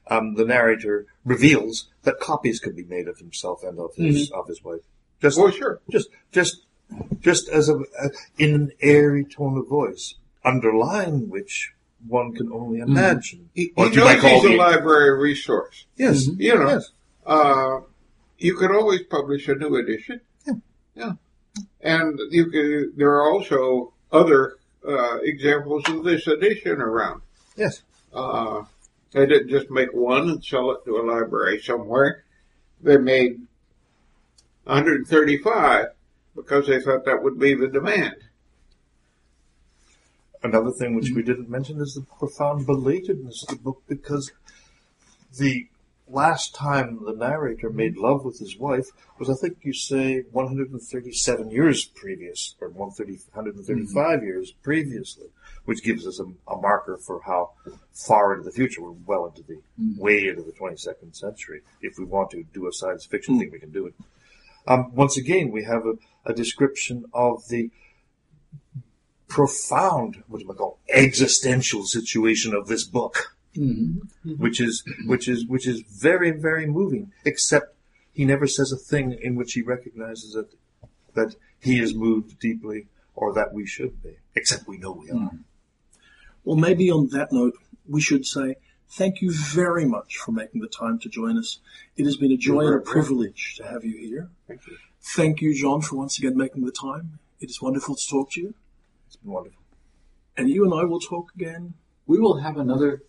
Um, the narrator reveals that copies could be made of himself and of his of his wife. Just, Oh, sure. just, just, just as a, a in an airy tone of voice, underlying which one can only imagine. He, he What knows you might call he's a library resource. Yes, You know, yes. uh, you could always publish a new edition. Yeah. Yeah. And you could, there are also other uh, examples of this edition around. Yes. Uh, they didn't just make one and sell it to a library somewhere. They made 135 because they thought that would be the demand. Another thing which we mm-hmm. didn't mention is the profound belatedness of the book because the last time the narrator mm-hmm. made love with his wife was, I think you say, 137 years previous, or 130, 135 mm-hmm. years previously, which gives us a, a marker for how far into the future we're well into the, way into the 22nd century. If we want to do a science fiction thing, we can do it. Um, once again, we have a, a description of the profound, what do I call, existential situation of this book, mm-hmm. which is which is which is very very moving. Except he never says a thing in which he recognizes that that he is moved deeply or that we should be. Except we know we are. Mm. well, maybe on that note, we should say thank you very much for making the time to join us. It has been a joy and a privilege to have you here. Thank you. Thank you, John, for once again making the time. It is wonderful to talk to you. It's been wonderful. And you and I will talk again. we will have another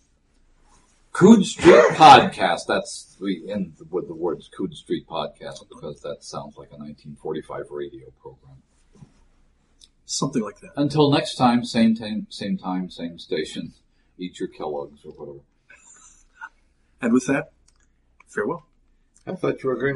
Coode Street podcast. That's we end with the words Coode Street podcast because that sounds like a 1945 radio program. Something like that. Until next time, same time, same time, same station. Eat your Kellogg's or whatever. And with that, farewell. I thought you were going